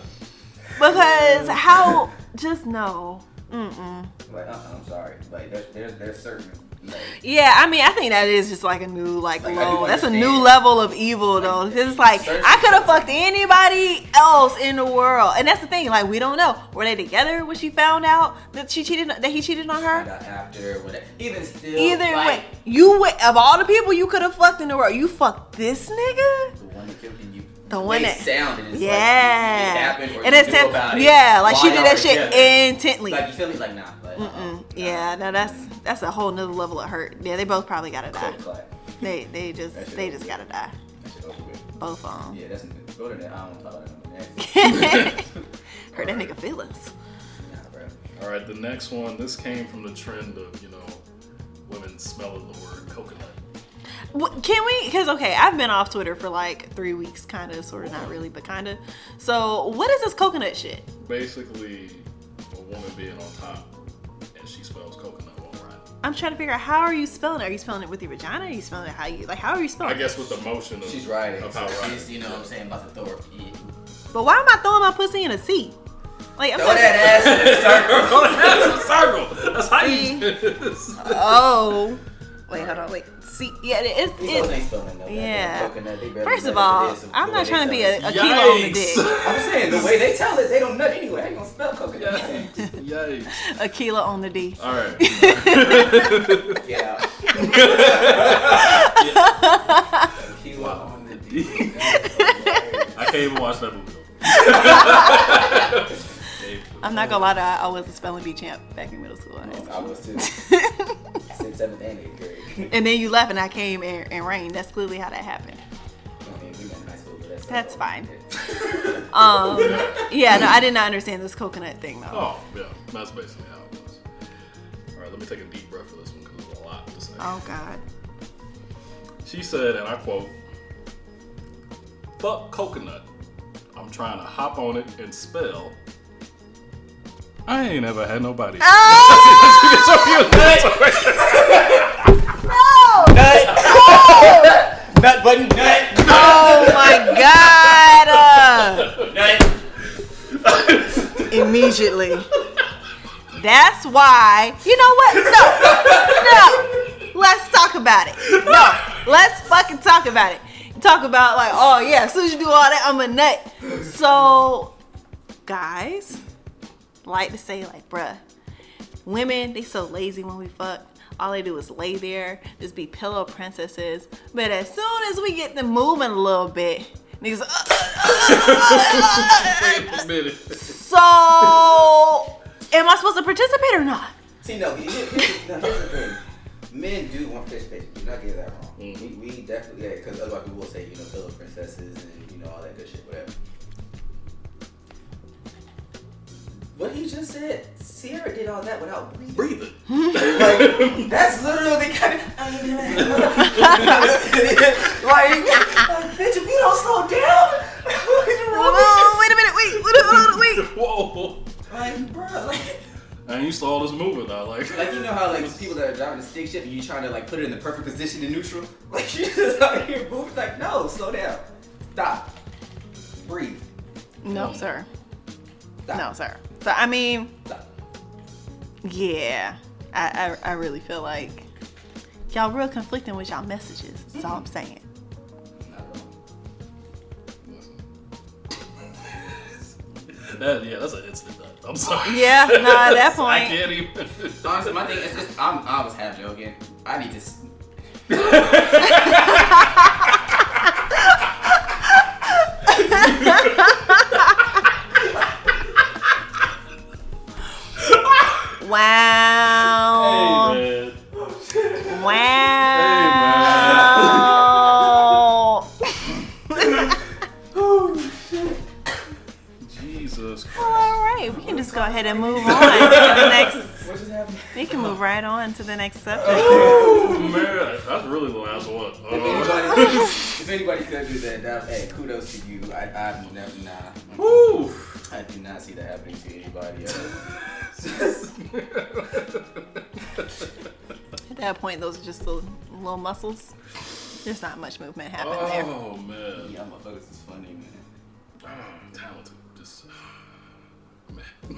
Because how? Just no. Mm-mm. Like, uh, I'm sorry. Like, there's, there's, there's certain. Like, Yeah, I mean, I think that is just like a new, like, Like, low. That's a new level of evil, though. 'Cause It's like I could have fucked anybody else in the world, and that's the thing. Like, we don't know. Were they together when she found out that she cheated, that he cheated on her? after, whatever. Even still. Either like, way, you went of all the people you could have fucked in the world, you fucked this nigga. The one that killed you. The one that- sound and it's Yeah, like, it happened or and it's about it yeah, like she did that shit together. intently. Like you feel me? Like nah. Like, Mm-mm. nah. Yeah, no, that's that's a whole nother level of hurt. Yeah, they both probably gotta die. They they just they just gotta die. That shit. Both of them. Yeah, that's go to that. I don't talk about that. Next. *laughs* *laughs* Hurt that nigga feelings. Nah. All right, the next one. This came from the trend of you know women smelling the word coconut. What- Can we? Because okay, I've been off Twitter for like three weeks, kind of, sort of, not really, but kind of. So, what is this coconut shit? Basically, a woman being on top I'm trying to figure out how are you spelling it? Are you spelling it with your vagina? Are you spelling it how you like? How are you spelling? I guess with the motion of She's riding. of so. She's, you know what I'm saying, about to throw her pee. But why am I throwing my pussy in a seat? Like, I'm Throw not- that ass in the *laughs* circle. Go that in a circle. That's how you. It's- Oh, wait, hold on, wait. See, yeah, it's These folks it. ain't spelling no goddamn Yeah. coconut. They barely First of all, it is, the I'm not trying to be tell a, it. a kilo on the dick. I'm saying the way they tell it, they don't nut anyway. I ain't gonna spell coconut. Yikes. *laughs* A kilo on the D. All right. Get out. Kilo on the D. I can't even watch that movie. *laughs* *laughs* I'm not gonna lie to you, I was a spelling bee champ back in middle school. and high. I was too. *laughs* Sixth, seventh, and eighth grade. And then you left and I came and, and rained. That's clearly how that happened. I mean, we met in high school, but that's That's fine. *laughs* *laughs* Um, yeah, no, I did not understand this coconut thing though. Oh, yeah. That's basically how it was. All right, let me take a deep breath for this one because there's a lot to say. Oh God. She said, and I quote, Fuck coconut. I'm trying to hop on it and spell. I ain't ever had nobody. *laughs* Nut button, nut, Oh my God. Uh, nut. immediately. That's why. You know what? No. No. Let's talk about it. No. Let's fucking talk about it. Talk about like, oh yeah, as soon as you do all that, I'm a nut. So, guys, like to say like, bruh, women they so lazy when we fuck. All they do is lay there, just be pillow princesses. But as soon as we get them moving a little bit, niggas. Uh, Wait a uh, uh, minute. So, am I supposed to participate or not? See, no, here- here's, no, here's the thing. Men do want participation. Do not get that wrong. Mm. We, we definitely, yeah, because otherwise people will say, you know, pillow princesses and, you know, all that good shit, whatever. What he just said, Sierra did all that without breathing. Breathing. *laughs* Like, that's literally kind of. like, *laughs* like, bitch, if you don't slow down, *laughs* what is wrong with Oh, wait a minute, wait, wait, wait, wait. Whoa. Like, bro, like. And you saw this moving now. Like, Like you know how like people that are driving a stick shift and you trying to like put it in the perfect position in neutral? Like you just out here moving like no, slow down. Stop. Breathe. No, sir. Stop. No, sir. So, I mean, Stop. yeah, I, I, I really feel like y'all real conflicting with y'all messages. That's all I'm saying. *laughs* That, yeah, that's an instant nut. I'm sorry. Yeah, no, at that *laughs* point. I point. can't even. Honestly, my thing is just I'm I was half joking. I need to *laughs* s- Wow. Hey, man. Wow. *laughs* Jesus Christ. All right, we can just go ahead and move on to the next. what just happened? We can move right on to the next subject. Oh, man. That's really the last one. If Uh, anybody, *laughs* if anybody could do that, that hey, kudos to you. I I've never nah. woo. I do not see that happening to anybody else. At that point, those are just the little muscles. There's not much movement happening there. oh, man. Y'all motherfuckers is funny, man. Um, oh, talented. Just *sighs* man.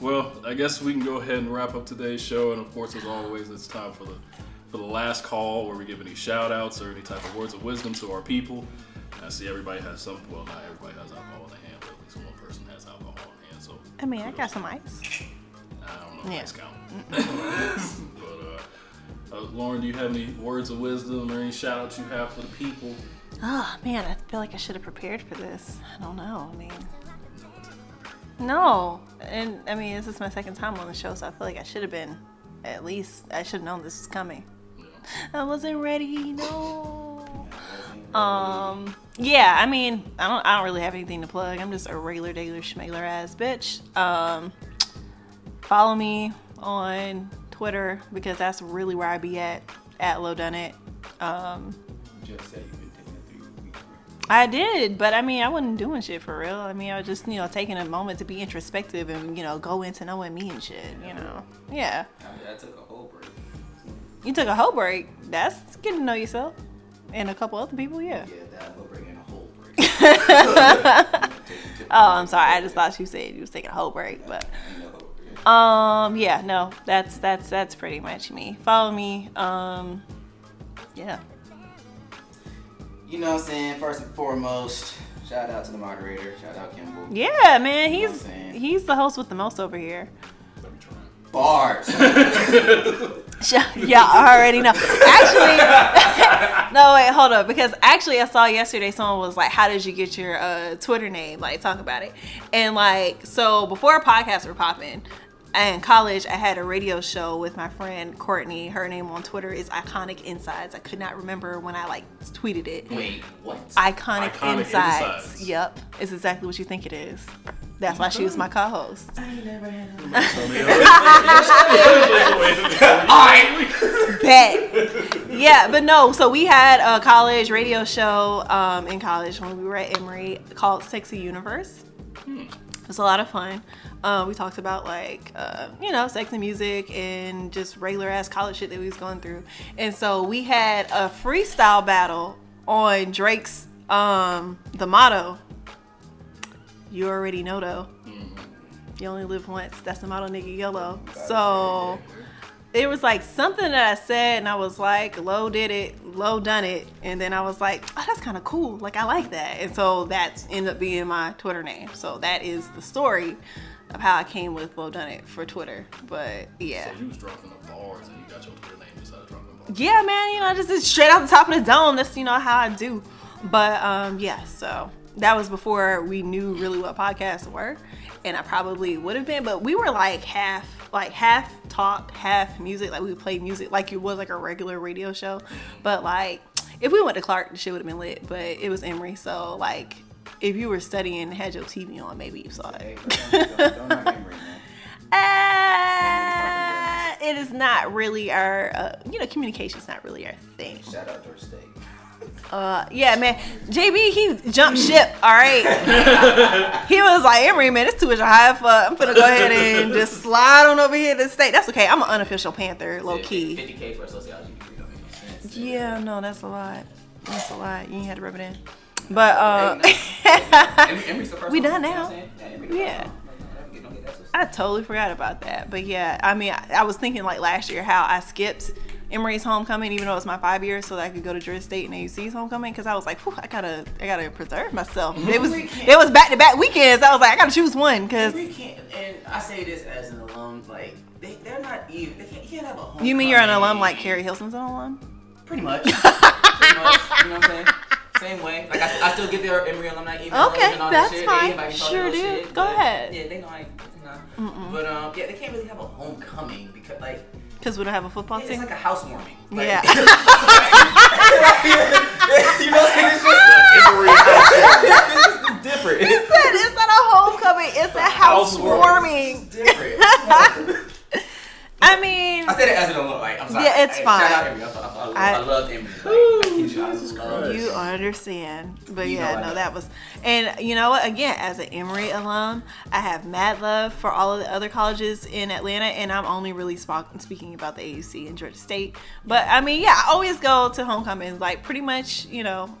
Well, I guess we can go ahead and wrap up today's show, and of course, as always, it's time for the for the last call where we give any shout outs or any type of words of wisdom to our people. I see everybody has some. Well, not everybody has alcohol in their I mean, I got some ice. I don't know if Yeah. count. *laughs* but uh, uh, Lauren, do you have any words of wisdom or any shout outs you have for the people? Oh man, I feel like I should have prepared for this. I don't know. I mean, no, and I mean, this is my second time on the show, so I feel like I should have been. At least I should have known this was coming. Yeah. I wasn't ready. No. Um, yeah, I mean, I don't, I don't really have anything to plug. I'm just a regular, daily, schmailer ass bitch. Um, follow me on Twitter because that's really where I be at at Low Done It. Um, Just say you've been taking a three week break. I did, but I mean, I wasn't doing shit for real. I mean, I was just, you know, taking a moment to be introspective and, you know, go into knowing me and shit, you know. Yeah. I, I took a whole break. You took a whole break. That's getting to know yourself. And a couple other people, yeah. Yeah, that break and a whole break. *laughs* *laughs* Oh, I'm sorry. I just thought you said you was taking a whole break, but Ain't no whole break. um, yeah, no, that's that's that's pretty much me. Follow me. Um, yeah. You know what I'm saying? First and foremost, shout out to the moderator. Shout out Kimball. Yeah, man, You know he's he's the host with the most over here. Let me. Bars. *laughs* yeah, I already know. Actually, *laughs* no, wait, hold up. Because actually, I saw yesterday someone was like, "How did you get your uh, Twitter name?" Like, talk about it. And like, so before podcasts were popping, in college, I had a radio show with my friend Courtney. Her name on Twitter is Iconic Insides. I could not remember when I like tweeted it. Wait, what? Iconic, Iconic Insides. Insides. Yep, it's exactly what you think it is. That's why she was my co-host. I *laughs* bet. Yeah, but no. So we had a college radio show um, in college when we were at Emory called Sexy Universe. It was a lot of fun. Uh, we talked about like uh, you know sex and music and just regular ass college shit that we was going through. And so we had a freestyle battle on Drake's um, the motto. You already know though. You only live once. That's the motto, nigga. YOLO. So it was like something that I said, and I was like, "Low did it, low done it," and then I was like, "Oh, that's kind of cool. Like I like that." And so that ended up being my Twitter name. So that is the story of how I came with low done it for Twitter. But yeah, So you was dropping the bars and you got your Twitter name of dropping bars. yeah, man. You know, just just straight out the top of the dome. That's you know how I do. But um, yeah. So that was before we knew really what podcasts were, and I probably would have been. But we were like half, like half talk, half music. Like we would play music like it was like a regular radio show. But like if we went to Clark, the shit would have been lit. But it was Emory, so like. If you were studying and had your TV on, maybe you saw it. *laughs* Uh, it is not really our, uh, you know, communication's not really our thing. Shout out Georgia State. Uh, yeah, man. JB, he jumped ship. All right. *laughs* he was like, Emory, man, it's too much high for. I'm gonna go ahead and just slide on over here to the state. That's okay. I'm an unofficial Panther, low key. 50k for a sociology degree don't make no sense. Yeah, no, that's a lot. That's a lot. You ain't had to rub it in. But uh, Emory- *laughs* Emory's the We done now. what I'm saying? Yeah, Emory the first Yeah. one. Don't get- don't get that twisted. I totally forgot about that. But yeah, I mean, I, I was thinking like last year how I skipped Emory's homecoming, even though it was my five years, so that I could go to Georgia State and AUC's homecoming, because I was like, I gotta, I gotta preserve myself. It was, it was back to back weekends. I was like, I gotta choose one, because and I say this as an alum, like they, they're not even. They can't, you can't have a home. you mean you're an alum like Keri Hilson's an alum? Pretty much. *laughs* Pretty much. You know what I'm saying? Same way. Like I, I still get their Emory alumni emails Okay, and all that's that shit. fine. They invite me Sure do. shit, Go ahead. Yeah, they know I. Nah. But um, yeah, they can't really have a homecoming because like Because we don't have a football team. it's like a housewarming. Like, Yeah. *laughs* you know, it's just it's different. It's not, it's not a homecoming. It's a housewarming. different. *laughs* I mean, I said it as an alum. Like, I'm sorry. Yeah, it's fine. Shout out. I, I, I, I- I love Emory. Like, you, I love You understand. But You yeah, no, that was and you know what? Again, as an Emory alum, I have mad love for all of the other colleges in Atlanta, and I'm only really speaking about the AUC and Georgia State. But I mean, yeah, I always go to homecomings, like pretty much, you know,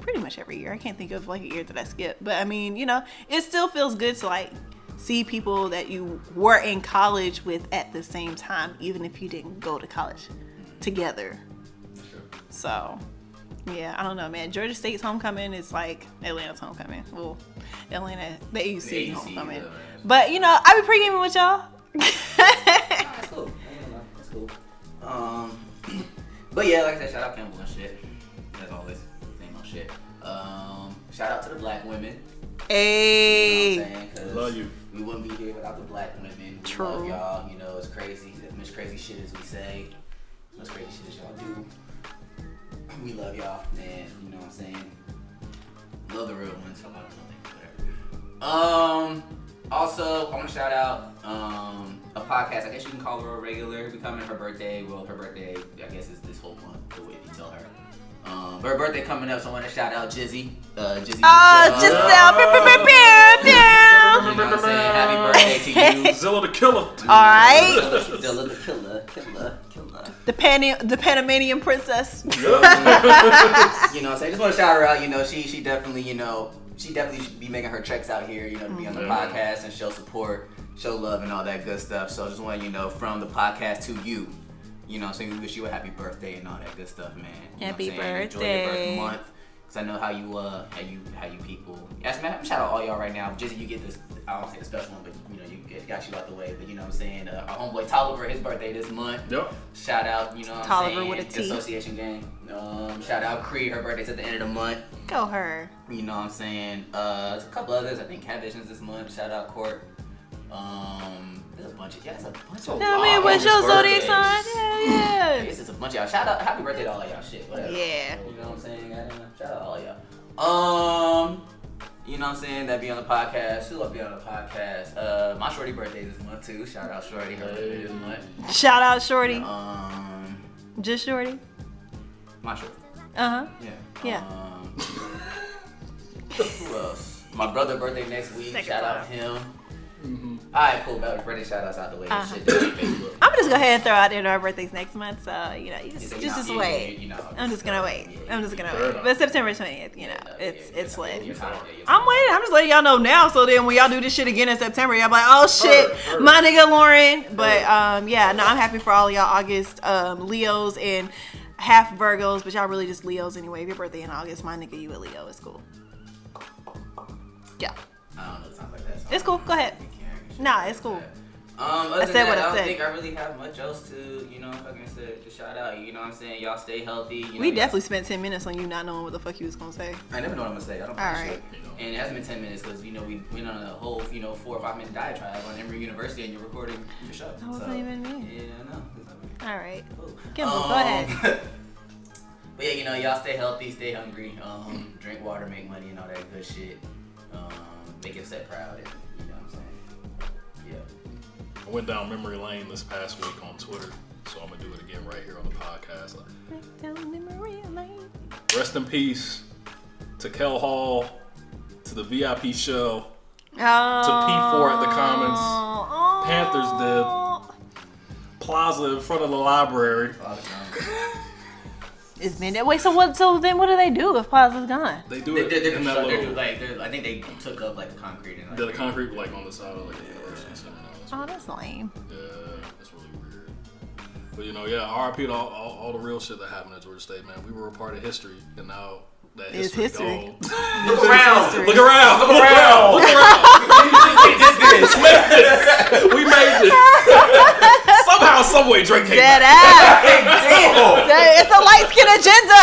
pretty much every year. I can't think of like a year that I skipped, but I mean, you know, it still feels good to like see people that you were in college with at the same time, even if you didn't go to college together. So, yeah, I don't know, man. Georgia State's homecoming is like Atlanta's homecoming. Well, Atlanta, the AUC, The AUC, homecoming. uh, But you know, I be pre-gaming with y'all. That's cool. That's cool. Um, *clears throat* but yeah, like I said, shout out Campbell and shit. As always, same old shit. Um, shout out to the black women. You hey, know what I'm saying? 'Cause Love you. We wouldn't be here without the black women. We True. love y'all. You know, it's crazy. As much crazy shit as we say, as much crazy shit as y'all do. We love y'all, man. You know what I'm saying? Love the real ones. I don't know, whatever. Um. Also, I want to shout out um a podcast. I guess you can call her a regular. Becoming her birthday. Well, her birthday, I guess, is this whole month. The way you tell her. Um, her birthday coming up, so I want to shout out Jizzy. Uh, Jizzy. Oh, Giselle. Giselle. Pew, pew, pew, pew, pew. You know what I'm saying? Happy birthday to you. *laughs* Zilla the killer. All right. Zilla the killer, killer, killer. The Pan the Panamanian princess. *laughs* You know what I'm saying? Just want to shout her out. You know, she she definitely, you know, she definitely should be making her treks out here, you know, to be on the Mhm. podcast and show support, show love, and all that good stuff. So I just want you know, from the podcast to you, you know, so we wish you a happy birthday and all that good stuff, man. You know Happy what I'm saying? Enjoy your birthday. birth month. Cause I know how you uh how you how you people. Yes, man. I'm shout out all y'all right now. Jizzy, you get this. I don't say the special one, but you know you get got you out the way. But you know what I'm saying. Uh, our homeboy Tolliver, his birthday this month. Yep. Shout out, you know what I'm Tolliver saying? with a T. Association game. Um, shout out Cree, her birthday's at the end of the month. Go her. You know what I'm saying? Uh, there's a couple others. I think Cat Vision's this month. Shout out Court. Um, there's a bunch of yeah, there's a bunch of. I mean, lot what's your zodiac sign? Yeah, It's just a bunch of y'all. Shout out, happy birthday to all of y'all. Shit, whatever. Yeah. You know what I'm saying? I. Shout out all y'all. Um, you know what I'm saying? That be on the podcast. Who else be on the podcast? Uh, my shorty birthday this month too. Shout out shorty, her birthday this month. Shout out Shorty. Um, Just Shorty. my shorty. Uh huh. Yeah. Yeah. Um, *laughs* who else? My brother birthday next week. Second shout out him. Mhm. All right, cool. Birthday shout outs out the way. Uh-huh. Shit, Facebook. I'm just going to go ahead and throw out there our birthdays next month. So you know, you You just just, just you- wait. you- know, I'm just gonna wait. yeah, I'm just gonna wait. But September 20th, you know, Yeah, it's yeah, it's yeah, lit. you're fine, yeah, you're I'm waiting. I'm just letting y'all know now. So then when y'all do this shit again in September, y'all be like, oh shit, my nigga Lauren. But um, yeah, no, I'm happy for all y'all August um, Leos and half Virgos, but y'all really just Leos anyway. If your birthday in August, my nigga, you a Leo. It's cool. Yeah. I don't know. It sounds like that. It's cool. Go ahead. I don't really care. Nah, it's cool. Um, other I than said that, what I I don't said. think I really have much else to, you know, fucking say, to shout out. You know what I'm saying? Y'all stay healthy. You know, We definitely spent 10 minutes on you not knowing what the fuck you was gonna say. I never know what I'm gonna say. I don't All right. shit. And it hasn't been 10 minutes because, you know, we went on a whole, you know, four or five minute diatribe on Emory University and you're recording your show. That wasn't even me. Yeah, I know. All right. Cool. Kimball, go Um, ahead. *laughs* but yeah, you know, y'all stay healthy, stay hungry, um, drink water, make money, and all that good shit. Um, make your set proud, and I went down memory lane this past week on Twitter, so I'm gonna do it again right here on the podcast. Down memory lane. Rest in peace to Kell Hall, to the VIP show. Oh. P4 at the Commons. Oh. Panthers Plaza in front of the library. *laughs* It's been that way. So what? So then, what do they do if Plaza's gone? They do it they're, they're, in that construct- they're, little, like, they're, I think they took up like the concrete and like, the concrete like on the side of like the university center. now. It's Oh, that's lame. Yeah, that's really weird. But you know, yeah, RIP to all, all, all the real shit that happened at Georgia State, man. We were a part of history, and now that It's history, history. gone. *laughs* Look around! history. Look around! Look around! Look around! *laughs* we made it. *laughs* Somehow, some way, Drake came Dead back. ass. That- it's a light skin agenda.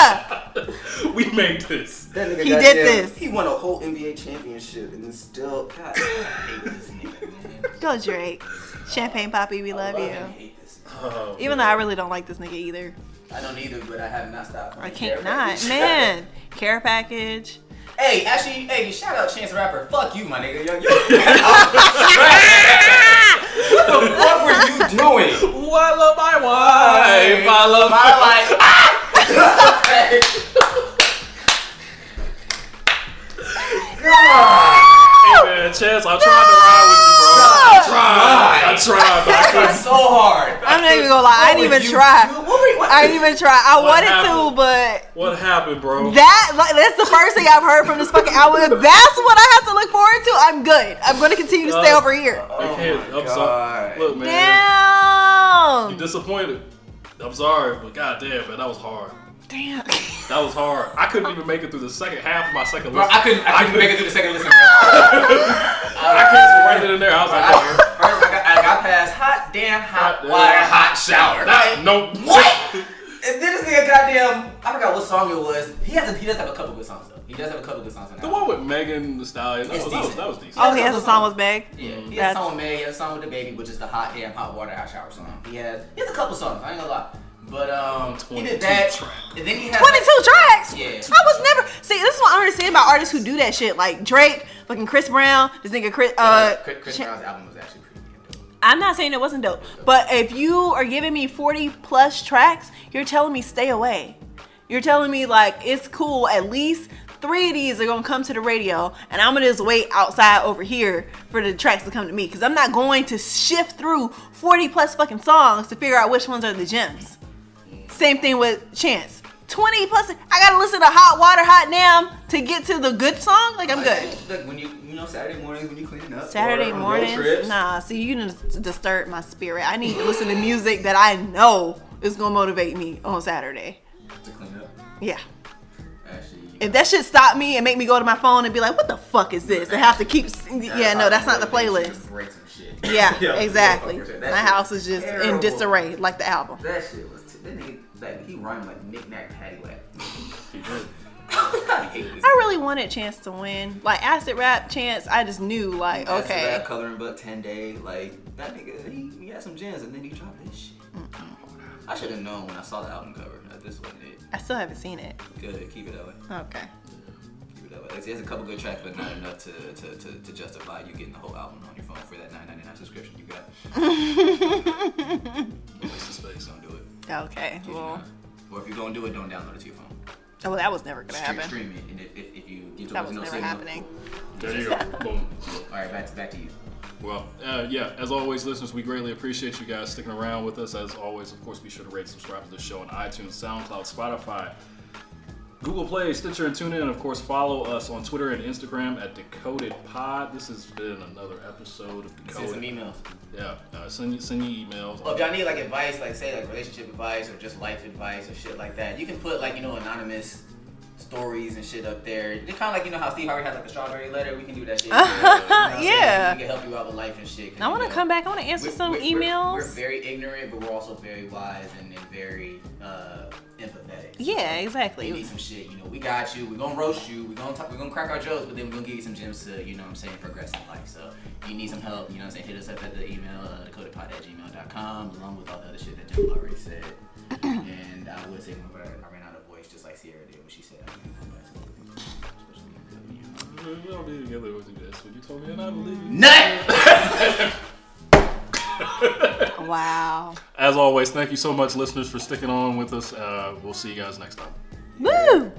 *laughs* We made this. That nigga He goddamn- did this. He won a whole NBA championship and then still. God, I hate this nigga. Go Drake. Champagne Papi, we love I you. hate this. Oh, Even though I really don't like this nigga either. I don't either, but I have not stopped. I can't not. Man. *laughs* Care package. Hey, actually, hey, shout out Chance the Rapper. Fuck you, my nigga. Yo, yo. *laughs* what the fuck were you doing? I love my wife. I love My life. Hey man, Chance, I tried to ride with you, bro. I tried. I tried, but I That's couldn't. so hard. I'm not even gonna lie. I didn't even try. What you, what? I didn't even try. I What wanted to, but What happened, bro? that like, that's the first thing I've heard from this fucking album. If that's what I have to look forward to, I'm good. I'm gonna continue to stay Uh, over here. I can't. Oh my I'm sorry. God. Look, man. You Damn. disappointed. I'm sorry, but goddamn, man, that was hard. Damn. That was hard. I couldn't even make it through the second half of my second Bro, listen. I couldn't. I couldn't make it through the second listen. Bro. *laughs* I can't right then and there. I was like, I, oh, *laughs* I, got, I got past hot damn hot water, hot shower. that, no. What? And then this nigga goddamn, I forgot what song it was. He has a, he does have a couple good songs though. He does have a couple good songs. The one with Megan Thee Stallion. That was, that was, decent. that was decent. Oh, he has a song with Meg. Yeah, he has a song with May, he has a song with the baby, which is the hot damn hot water hot shower song. He has he has a couple songs. I ain't gonna lie. But um, he 22 did that, tracks. and then he had 22 tracks. Yeah. I was never see. This is what I understand about artists who do that shit, like Drake, fucking Chris Brown, this nigga Chris. Uh, Chris, Chris Ch- Brown's album was actually pretty dope. I'm not saying it wasn't dope, but if you are giving me 40 plus tracks, you're telling me stay away. You're telling me like it's cool. At least three of these are gonna come to the radio, and I'm gonna just wait outside over here for the tracks to come to me because I'm not going to shift through 40 plus fucking songs to figure out which ones are the gems. Same thing with Chance. 20 plus. I gotta listen to Hot Water, Hot Damn to get to the good song. Like I'm good. Look, when you you know Saturday mornings when you clean up. Saturday mornings, nah. See, you disturb my spirit. I need to listen to music that I know is gonna motivate me on Saturday. to clean up. Yeah. Actually, If that shit stop me and make me go to my phone and be like, "What the fuck is this?" and have to keep. Yeah, no, that's not the playlist. Break some shit. Yeah, *laughs* exactly. My house is just in disarray, like the album. That shit was. That nigga, like he rhymed like knick knack paddywhack. I. *laughs* I really wanted Chance to win. Like acid rap Chance, I just knew like, okay, That coloring book ten day, like that nigga, he, he had some gems, and then he dropped this shit. I should have known when I saw the album cover that this wasn't it. I still haven't seen it. Good, keep it that way. Okay. Keep it that way. It's, it's a couple good tracks, but not enough to, to, to, to justify you getting the whole album on your phone for that nine ninety nine subscription you got. *laughs* Waste space, it. Okay. Well. Or if you're gonna do it, don't download it to your phone. oh, well, that was never gonna Stream, happen. stream it, and if, if, if you get to That was no never signal, happening. There you go. *laughs* Boom. All right, back to back to you. Well, uh, yeah, as always, listeners, we greatly appreciate you guys sticking around with us. As always, of course, be sure to rate subscribe to the show on iTunes, SoundCloud, Spotify, Google Play, Stitcher, and TuneIn. And of course, follow us on Twitter and Instagram at Decoded Pod. This has been another episode of Send some Decoded. emails. Yeah, uh, send, you, send you emails. Well, if y'all need like advice, like say like relationship advice or just life advice or shit like that, you can put like you know anonymous stories and shit up there. It's kind of like you know how Steve Harvey has like a strawberry letter. We can do that shit. *laughs* You know what I'm saying? Yeah. we can help you out with life and shit. 'cause, I want to know, come back. I want to answer we're- some we're- we're- emails. We're, very ignorant, but we're also very wise and, and very uh, empathetic. yeah, You exactly. need some shit, you know. We got you. We're gonna roast you. We're gonna talk. We're gonna crack our jokes, but then we're gonna give you some gems to, you know, what I'm saying, progress in life. So if you need some help, you know, what I'm saying, hit us up at the email uh, decodedpod at gmail.com, along with all the other shit that Jim already said. *clears throat* and I would say whenever I ran out of voice, just like Sierra did when she said, I can't come back to the especially being good, you know. We don't be together with you. That's what you told me, and I believe you. Nut! *laughs* *laughs* Wow. As always, thank you so much, listeners, for sticking on with us. Uh, we'll see you guys next time. Woo!